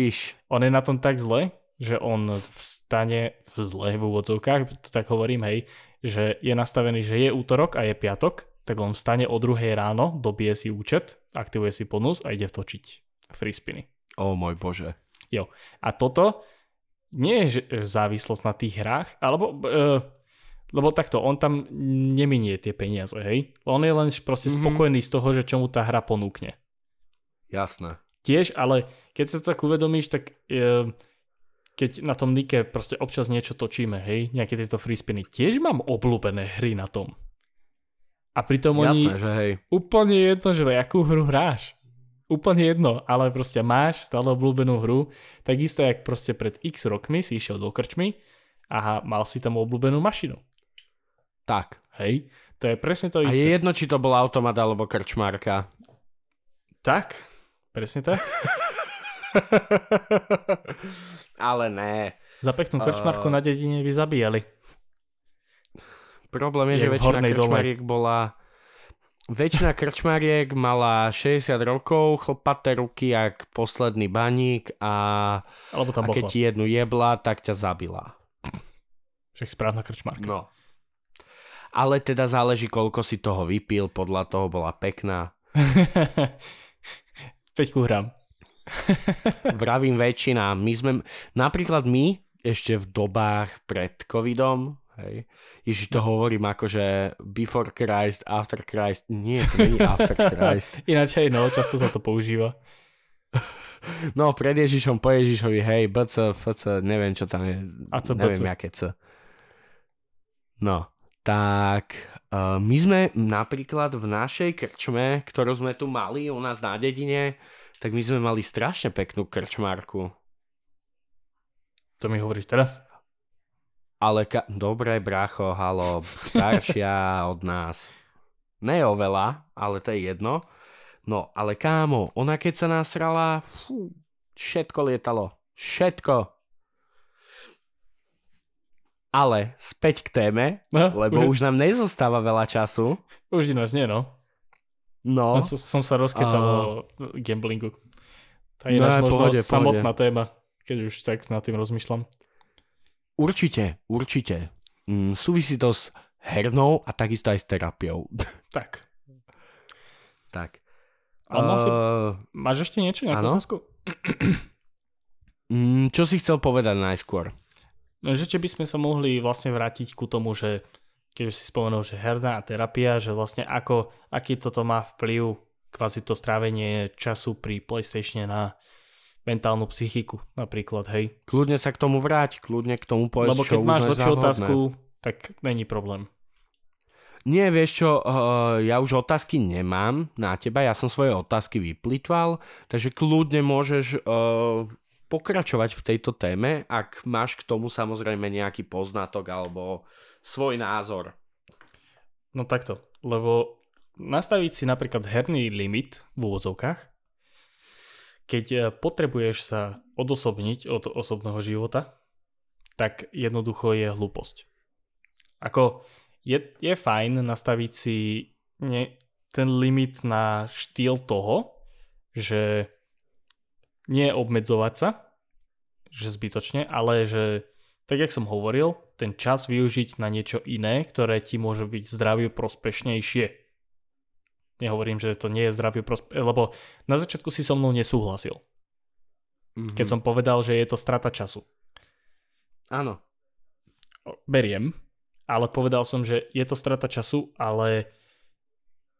on je na tom tak zle, že on vstane v zle v úvodzovkách, to tak hovorím, hej, že je nastavený, že je útorok a je piatok, tak on vstane o druhej ráno, dobije si účet, aktivuje si bonus a ide vtočiť free spiny. O môj bože. Jo. A toto nie je závislosť na tých hrách, alebo... Uh, lebo takto, on tam neminie tie peniaze, hej? On je len proste mm-hmm. spokojný z toho, že čo mu tá hra ponúkne. Jasné. Tiež, ale keď sa to tak uvedomíš, tak uh, keď na tom Nike proste občas niečo točíme, hej, nejaké tieto free spiny, tiež mám obľúbené hry na tom. A pritom Jasné, oni že hej. úplne jedno, že akú hru hráš. Úplne jedno, ale proste máš stále obľúbenú hru, takisto jak proste pred x rokmi si išiel do krčmy a mal si tam obľúbenú mašinu. Tak. Hej, to je presne to isté. A je jedno, či to bol automat alebo krčmárka. Tak, presne tak. [laughs] ale ne. Za peknú krčmarku uh... na dedine by zabíjali. Problém je, je že väčšina krčmariek dole. bola väčšina krčmariek mala 60 rokov, chlpaté ruky jak posledný baník a, Alebo tam a keď ti jednu jebla, tak ťa zabila. Však správna krčmarka. No. Ale teda záleží, koľko si toho vypil, podľa toho bola pekná. [laughs] 5 gram. [laughs] Vravím väčšina. My sme, napríklad my, ešte v dobách pred covidom, hej, Ježiš to hovorím ako, že before Christ, after Christ. Nie, to nie je after Christ. [laughs] Ináč hej, no, často sa to používa. [laughs] No, pred Ježišom, po Ježišovi, hej, BC, FC, neviem, čo tam je. A co neviem, BC? aké C. No, tak uh, my sme napríklad v našej krčme, ktorú sme tu mali u nás na dedine, tak my sme mali strašne peknú krčmárku. To mi hovoríš teraz? Ale ka- dobré, bracho, halo, staršia od nás. Ne oveľa, ale to je jedno. No, ale kámo, ona keď sa nasrala, fú, všetko lietalo. Všetko. Ale späť k téme, no, lebo už... už nám nezostáva veľa času. Už ináč nie, no. No. Ja som sa rozkecal o gamblingu. To je no, možno pohode, samotná pohode. téma, keď už tak nad tým rozmýšľam. Určite, určite. Mm, súvisí to s hernou a takisto aj s terapiou. [laughs] Tak. tak. A uh, máš ešte niečo, nejakú ano? otázku? [clears throat] mm, čo si chcel povedať najskôr? No, že či by sme sa mohli vlastne vrátiť ku tomu, že keď už si spomenul, že herná a terapia, že vlastne ako, aký toto má vplyv kvázi to strávenie času pri PlayStation na mentálnu psychiku napríklad, hej. Kľudne sa k tomu vráť, kľudne k tomu povedz, Lebo keď máš lepšiu otázku, tak není problém. Nie, vieš čo, uh, ja už otázky nemám na teba, ja som svoje otázky vyplýtval, takže kľudne môžeš uh, pokračovať v tejto téme, ak máš k tomu samozrejme nejaký poznatok alebo svoj názor. No takto, lebo nastaviť si napríklad herný limit v úvodzovkách keď eh, potrebuješ sa odosobniť od osobného života, tak jednoducho je hlúposť. Ako je, je fajn nastaviť si ne, ten limit na štýl toho, že nie obmedzovať sa, že zbytočne, ale že tak jak som hovoril, ten čas využiť na niečo iné, ktoré ti môže byť zdraviu prospešnejšie. Nehovorím, že to nie je zdraviu prospe... Lebo na začiatku si so mnou nesúhlasil. Mm-hmm. Keď som povedal, že je to strata času. Áno. Beriem, ale povedal som, že je to strata času, ale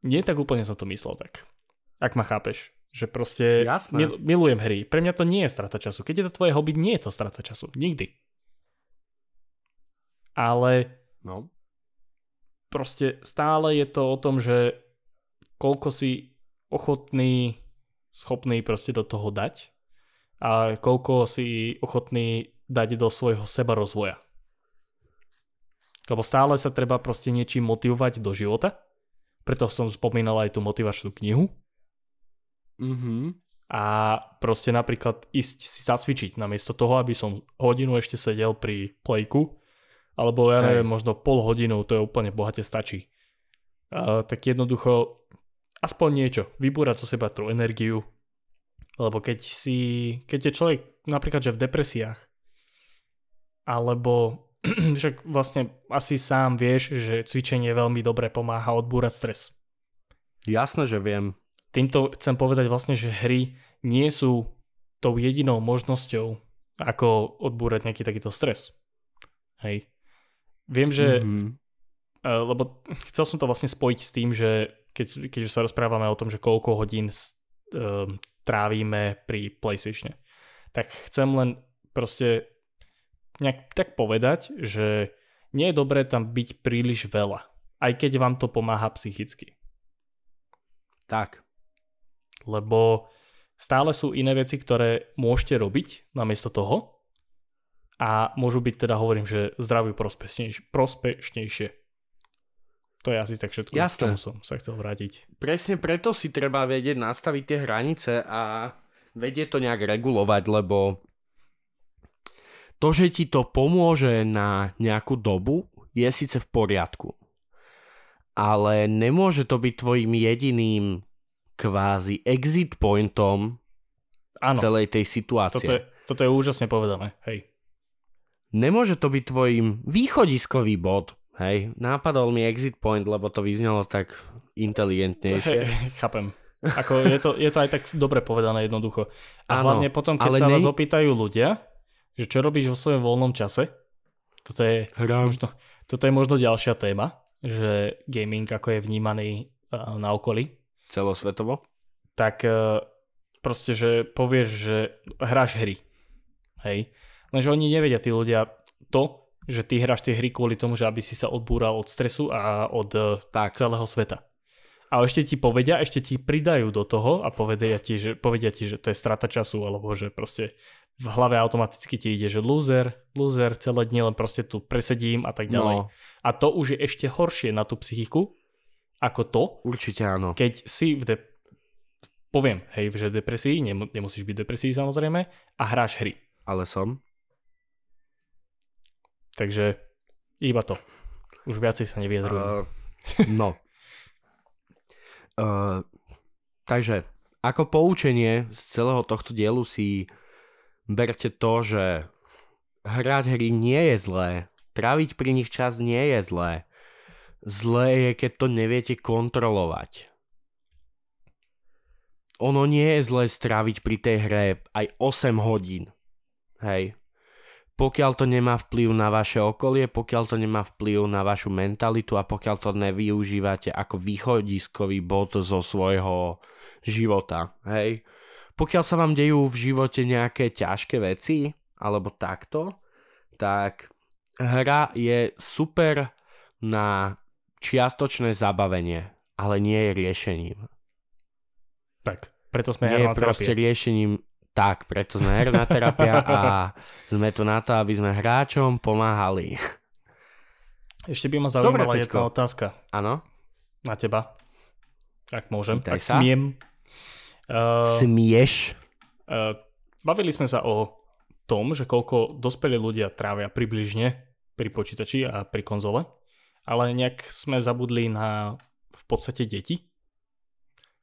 nie tak úplne som to myslel tak. Ak ma chápeš. Že proste Jasné. milujem hry. Pre mňa to nie je strata času. Keď je to tvoje hobby, nie je to strata času. Nikdy. Ale no. proste stále je to o tom, že koľko si ochotný, schopný proste do toho dať a koľko si ochotný dať do svojho seba rozvoja. Lebo stále sa treba proste niečím motivovať do života. Preto som spomínal aj tú motivačnú knihu. Mm-hmm. a proste napríklad ísť si zacvičiť namiesto toho, aby som hodinu ešte sedel pri plejku, alebo ja neviem, Hej. možno pol hodinu, to je úplne bohate stačí. Uh, tak jednoducho aspoň niečo, vybúrať zo seba tú energiu, lebo keď si, keď je človek napríklad, že v depresiách, alebo [clears throat] však vlastne asi sám vieš, že cvičenie veľmi dobre pomáha odbúrať stres. Jasné, že viem. Týmto chcem povedať vlastne, že hry nie sú tou jedinou možnosťou, ako odbúrať nejaký takýto stres. Hej. Viem, že... Mm-hmm. Uh, lebo chcel som to vlastne spojiť s tým, že keď, keď sa rozprávame o tom, že koľko hodín uh, trávime pri PlayStation, tak chcem len proste nejak tak povedať, že nie je dobré tam byť príliš veľa, aj keď vám to pomáha psychicky. Tak. Lebo stále sú iné veci, ktoré môžete robiť namiesto toho a môžu byť teda, hovorím, že zdraví prospešnejšie. To je asi tak všetko, Jasné. som sa chcel vrátiť. Presne preto si treba vedieť nastaviť tie hranice a vedieť to nejak regulovať, lebo to, že ti to pomôže na nejakú dobu, je síce v poriadku. Ale nemôže to byť tvojim jediným kvázi exit pointom ano. celej tej situácie. Toto je, toto je úžasne povedané, hej. Nemôže to byť tvojim východiskový bod, hej. Nápadol mi exit point, lebo to vyznelo tak inteligentnejšie. [laughs] Hej, chápem. Ako je to, je to aj tak dobre povedané jednoducho. A ano, hlavne potom, keď sa ne... vás opýtajú ľudia, že čo robíš vo svojom voľnom čase, toto je, možno, toto je možno ďalšia téma, že gaming ako je vnímaný na okolí. Celosvetovo? Tak proste, že povieš, že hráš hry. Hej. Lenže oni nevedia, tí ľudia, to, že ty hráš tie hry kvôli tomu, že aby si sa odbúral od stresu a od e, tak. celého sveta. A ešte ti povedia, ešte ti pridajú do toho a povedia ti, že, povedia ti, že to je strata času, alebo že proste v hlave automaticky ti ide, že loser, loser, celé dni len proste tu presedím a tak ďalej. No. A to už je ešte horšie na tú psychiku, ako to. Určite áno. Keď si v de- poviem, hej, že depresii, nemusíš byť depresii samozrejme, a hráš hry. Ale som. Takže iba to. Už viacej sa neviedrujem. Uh, no. uh, takže, ako poučenie z celého tohto dielu si berte to, že hrať hry nie je zlé. Traviť pri nich čas nie je zlé. Zlé je, keď to neviete kontrolovať. Ono nie je zlé stráviť pri tej hre aj 8 hodín. Hej pokiaľ to nemá vplyv na vaše okolie, pokiaľ to nemá vplyv na vašu mentalitu a pokiaľ to nevyužívate ako východiskový bod zo svojho života, hej. Pokiaľ sa vám dejú v živote nejaké ťažké veci, alebo takto, tak hra je super na čiastočné zabavenie, ale nie je riešením. Tak, preto sme nie je proste riešením tak, preto sme herná terapia a sme tu na to, aby sme hráčom pomáhali. Ešte by ma zaujímala Dobre, jedna otázka. Áno? Na teba. Ak môžem, Pýtaj ak sa. smiem. Uh, Smieš? Uh, bavili sme sa o tom, že koľko dospelí ľudia trávia približne pri počítači a pri konzole, ale nejak sme zabudli na v podstate deti,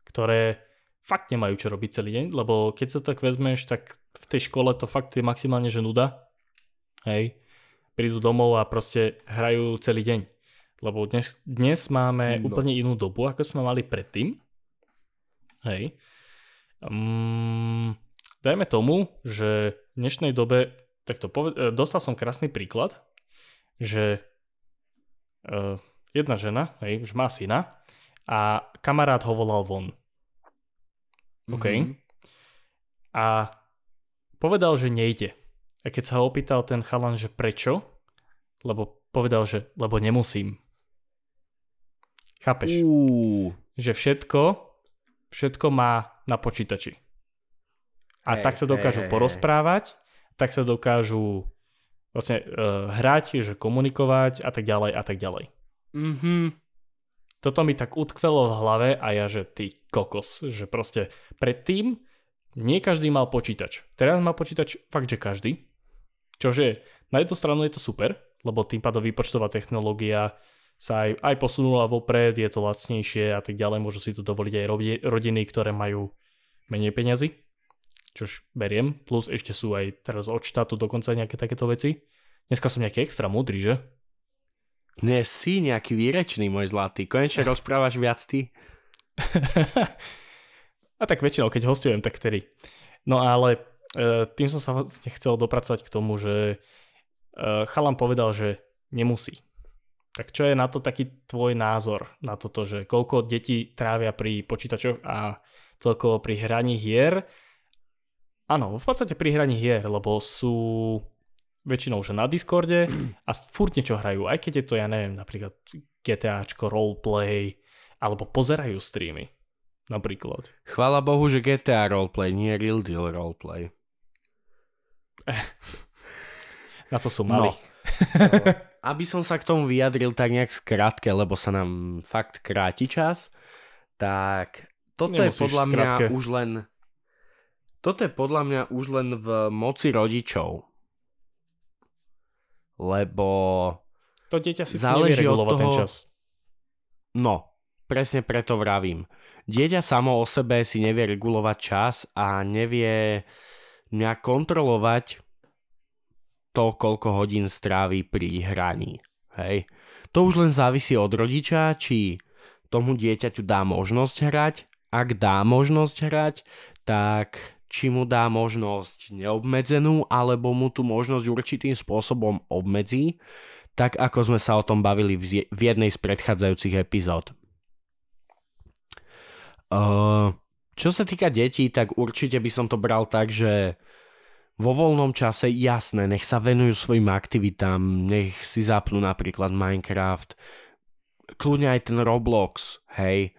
ktoré fakt nemajú čo robiť celý deň, lebo keď sa tak vezmeš, tak v tej škole to fakt je maximálne, že nuda. Hej. Prídu domov a proste hrajú celý deň. Lebo dnes, dnes máme no. úplne inú dobu, ako sme mali predtým. Hej. Um, dajme tomu, že v dnešnej dobe, takto poved- e, dostal som krásny príklad, že uh, jedna žena, hej, že má syna a kamarát ho volal von OK. Mm-hmm. A povedal, že nejde. A keď sa ho opýtal ten chalan, že prečo, lebo povedal, že lebo nemusím. Chápeš? Uh. Že všetko, všetko má na počítači. A hey, tak sa dokážu hey, porozprávať, tak sa dokážu vlastne uh, hrať, že komunikovať a tak ďalej a tak ďalej. Mhm toto mi tak utkvelo v hlave a ja, že ty kokos, že proste predtým nie každý mal počítač. Teraz má počítač fakt, že každý. Čože na jednu stranu je to super, lebo tým pádom výpočtová technológia sa aj, aj posunula vopred, je to lacnejšie a tak ďalej, môžu si to dovoliť aj rodiny, ktoré majú menej peňazí, čož beriem, plus ešte sú aj teraz od štátu dokonca nejaké takéto veci. Dneska som nejaký extra múdry, že? Dnes si nejaký výrečný, môj zlatý. Konečne rozprávaš viac ty. [laughs] a tak väčšinou, keď hostujem, tak vtedy. No ale e, tým som sa vlastne chcel dopracovať k tomu, že e, chalam povedal, že nemusí. Tak čo je na to taký tvoj názor na toto, že koľko detí trávia pri počítačoch a celkovo pri hraní hier? Áno, v podstate pri hraní hier, lebo sú väčšinou že na Discorde [clears throat] a furt niečo hrajú, aj keď je to, ja neviem, napríklad GTAčko, roleplay, alebo pozerajú streamy, napríklad. Chvála Bohu, že GTA roleplay, nie Real Deal roleplay. na to sú mali. No. aby som sa k tomu vyjadril tak nejak skrátke, lebo sa nám fakt kráti čas, tak toto Nemusíš je podľa mňa už len toto je podľa mňa už len v moci rodičov. Lebo to dieťa si záleží od toho... ten čas. No, presne preto vravím. Dieťa samo o sebe si nevie regulovať čas a nevie nejak kontrolovať to, koľko hodín strávi pri hraní. Hej. To už len závisí od rodiča, či tomu dieťaťu dá možnosť hrať. Ak dá možnosť hrať, tak či mu dá možnosť neobmedzenú, alebo mu tú možnosť určitým spôsobom obmedzí, tak ako sme sa o tom bavili v jednej z predchádzajúcich epizód. Uh, čo sa týka detí, tak určite by som to bral tak, že vo voľnom čase, jasné, nech sa venujú svojim aktivitám, nech si zapnú napríklad Minecraft, kľudne aj ten Roblox, hej.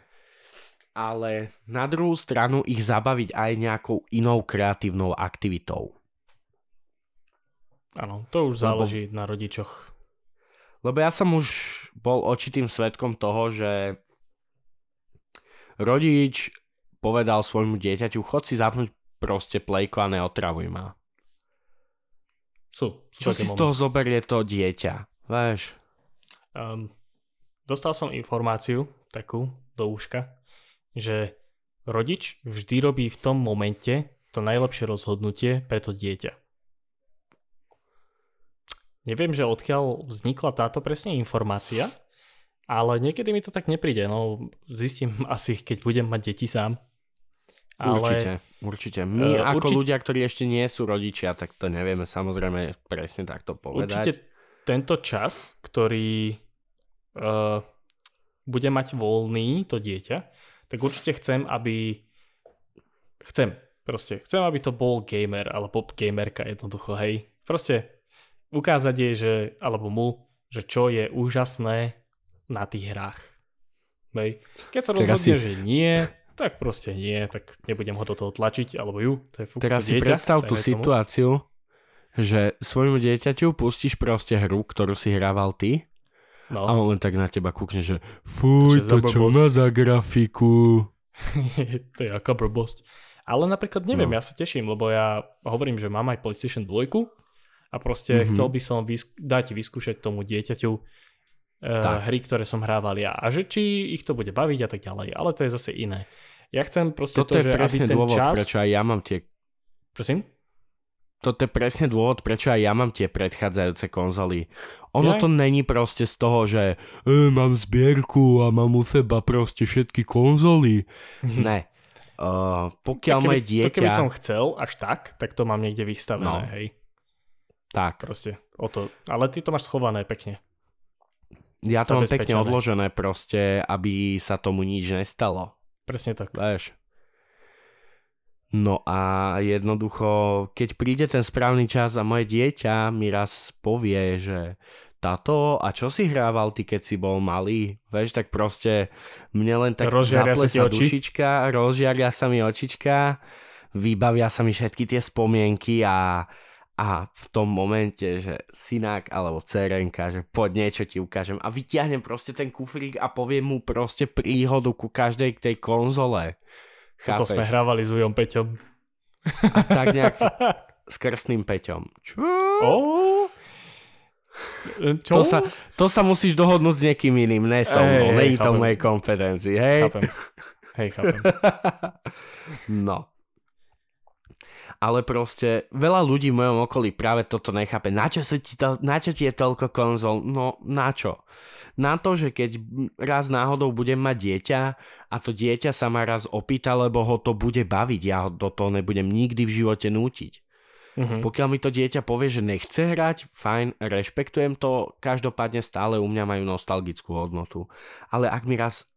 Ale na druhú stranu ich zabaviť aj nejakou inou kreatívnou aktivitou. Áno, to už záleží lebo, na rodičoch. Lebo ja som už bol očitým svetkom toho, že rodič povedal svojmu dieťaťu, chod si zapnúť proste plejko a neotravuj ma. Sú. sú Čo si z toho zoberie to dieťa? Vieš? Um, dostal som informáciu takú do úška, že rodič vždy robí v tom momente to najlepšie rozhodnutie pre to dieťa. Neviem, že odkiaľ vznikla táto presne informácia, ale niekedy mi to tak nepríde. No, zistím [laughs] asi, keď budem mať deti sám. Ale, určite, určite. My uh, ako určite, ľudia, ktorí ešte nie sú rodičia, tak to nevieme samozrejme presne takto povedať. Určite tento čas, ktorý uh, bude mať voľný to dieťa, tak určite chcem, aby chcem, proste, chcem, aby to bol gamer, alebo gamerka jednoducho, hej. Proste ukázať jej, že, alebo mu, že čo je úžasné na tých hrách. Hej. Keď sa rozhodne, asi... že nie, tak proste nie, tak nebudem ho do toho tlačiť, alebo ju, to je fuk, Teraz si dieťa, predstav tú tomu. situáciu, že svojmu dieťaťu pustíš proste hru, ktorú si hrával ty no. a on len tak na teba kúkne, že fuj, to, čo má za grafiku. [laughs] to je aká blbosť. Ale napríklad neviem, no. ja sa teším, lebo ja hovorím, že mám aj PlayStation 2 a proste mm-hmm. chcel by som vysk- dať vyskúšať tomu dieťaťu uh, hry, ktoré som hrával ja. A že či ich to bude baviť a tak ďalej. Ale to je zase iné. Ja chcem proste Toto to, je že aby ten dôvod, čas... prečo aj ja mám tie... Prosím? Toto je presne dôvod, prečo aj ja mám tie predchádzajúce konzoly. Ono ja? to není proste z toho, že e, mám zbierku a mám u seba proste všetky konzoly. ne. Uh, pokiaľ keby, moje dieťa... To keby som chcel až tak, tak to mám niekde vystavené, no. hej. Tak. Proste o to. Ale ty to máš schované pekne. Ja to mám pekne odložené proste, aby sa tomu nič nestalo. Presne tak. Vieš. No a jednoducho, keď príde ten správny čas a moje dieťa mi raz povie, že táto, a čo si hrával ty, keď si bol malý? Vieš, tak proste mne len tak rozžiaria zaple sa, sa dušička, rozžiaria sa mi očička, vybavia sa mi všetky tie spomienky a a v tom momente, že synák alebo cerenka, že poď niečo ti ukážem a vyťahnem proste ten kufrík a poviem mu proste príhodu ku každej tej konzole. Chápeš? Toto sme hrávali s Ujom Peťom. A tak nejak [laughs] s krstným Peťom. Čo? Oh. Čo? To sa, to sa musíš dohodnúť s niekým iným, ne so mnou. Není to mojej kompetencii, hej? Chápem. Hej, chápem. [laughs] no. Ale proste veľa ľudí v mojom okolí práve toto nechápe. Na čo, sa ti to, na čo ti je toľko konzol? No na čo? Na to, že keď raz náhodou budem mať dieťa a to dieťa sa ma raz opýta, lebo ho to bude baviť, ja ho do toho nebudem nikdy v živote nútiť. Mhm. Pokiaľ mi to dieťa povie, že nechce hrať, fajn, rešpektujem to, každopádne stále u mňa majú nostalgickú hodnotu. Ale ak mi raz,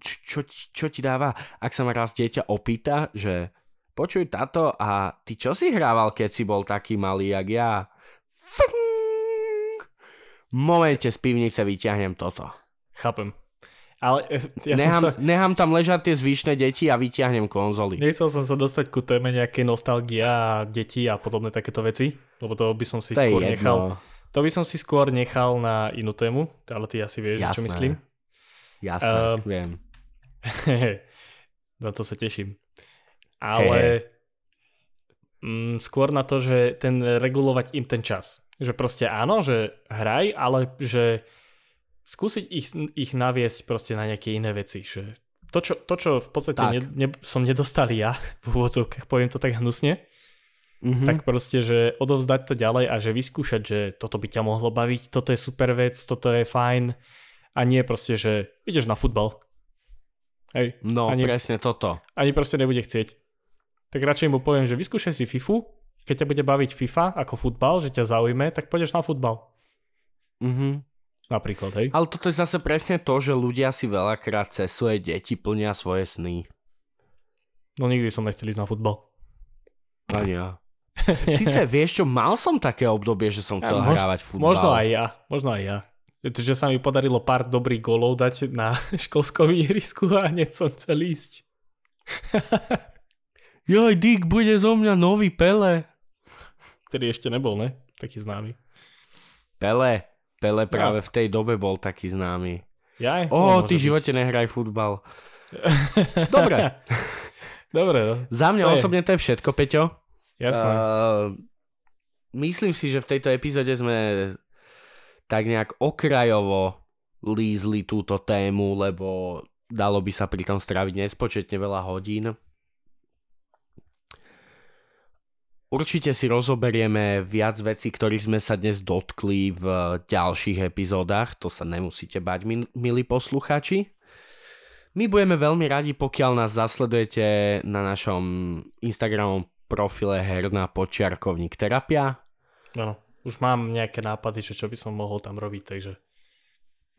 čo, ti- čo ti dáva, ak sa ma raz dieťa opýta, že počuj táto a ty čo si hrával, keď si bol taký malý, jak ja? V momente z pivnice vyťahnem toto. Chápem. Ale eh, ja nechám, som sa... nechám tam ležať tie zvyšné deti a vyťahnem konzoly. Nechcel som sa dostať ku téme nejakej nostalgia a detí a podobné takéto veci, lebo to by som si to skôr jedno. nechal. To by som si skôr nechal na inú tému, ale ty asi vieš, čo Jasné. myslím. Jasné, Ehm, viem. [laughs] na to sa teším. Ale mm, skôr na to, že ten regulovať im ten čas. Že proste áno, že hraj, ale že skúsiť ich, ich naviesť proste na nejaké iné veci. Že to, čo, to, čo v podstate Tak. ne, ne, som nedostal ja, v úvodzovkách, poviem to tak hnusne, Mhm. tak proste, že odovzdať to ďalej a že vyskúšať, že toto by ťa mohlo baviť, toto je super vec, toto je fajn a nie proste, že ideš na futbal. Hej, No, ani- presne toto. ani proste nebude chcieť. Tak radšej mu poviem, že vyskúšaj si FIFU, keď ťa bude baviť FIFA ako futbal, že ťa zaujme, tak pôjdeš na futbal. Mhm. Napríklad, hej. Ale toto je zase presne to, že ľudia si veľakrát cez svoje deti plnia svoje sny. No nikdy som nechcel ísť na futbal. Ani ja. [laughs] Sice vieš čo, mal som také obdobie, že som chcel Ja, mož- hrávať futbal. Možno aj ja, možno aj ja. Že sa mi podarilo pár dobrých golov dať na [laughs] školskom ihrisku a hneď som chcel ísť. [laughs] Joj, Dick, bude zo mňa nový Pele. Ktorý ešte nebol, ne? Taký známy. Pele. Pele práve v tej dobe bol taký známy. Ja? Ó, ty v živote nehraj futbal. [laughs] Dobre. Dobre, no. Za mňa To je- osobne to je všetko, Peťo. Jasné. Uh, myslím si, že v tejto epizóde sme tak nejak okrajovo lízli túto tému, lebo dalo by sa pri tom stráviť nespočetne veľa hodín. Určite si rozoberieme viac vecí, ktorých sme sa dnes dotkli v ďalších epizódach, to sa nemusíte bať, mil- milí posluchači. My budeme veľmi radi, pokiaľ nás zasledujete na našom Instagramom profile herná počiarkovník terapia. No, už mám nejaké nápady, že čo by som mohol tam robiť, takže...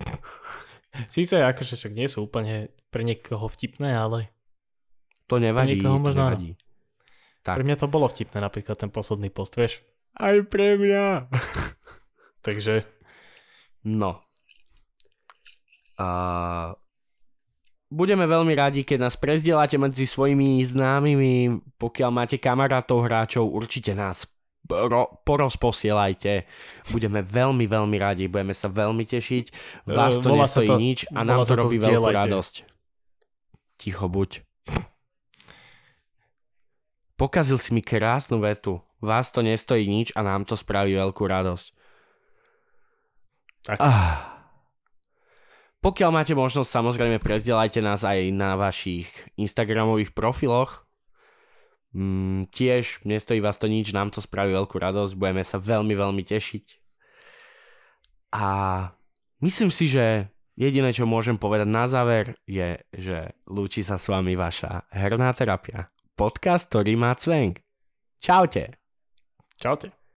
[laughs] Síce akože však nie sú úplne pre niekoho vtipné, ale To nevadí, niekoho to možno áno. nevadí. Tak. pre mňa to bolo vtipné, napríklad ten posledný post, vieš. Aj pre mňa. [laughs] Takže No. A budeme veľmi radi, keď nás prezdielate medzi svojimi známymi, pokiaľ máte kamarátov, hráčov, určite nás pro, porozposielajte. Budeme veľmi, veľmi radi, budeme sa veľmi tešiť. Vás to E, volá sa nestojí to- nič a volá nám to to robí veľkú zdieľajte. radosť. Ticho buď. Pokazil si mi krásnu vetu. Vás to nestojí nič a nám to spraví veľkú radosť. tak, Ah. Pokiaľ máte možnosť, samozrejme prezdielajte nás aj na vašich Instagramových profiloch. Mm, tiež nestojí vás to nič, nám to spraví veľkú radosť, budeme sa veľmi, veľmi tešiť. A myslím si, že jediné, čo môžem povedať na záver, je, že lúči sa s vami vaša herná terapia. Podcast, ktorý má cvenk. Čaute. čaute.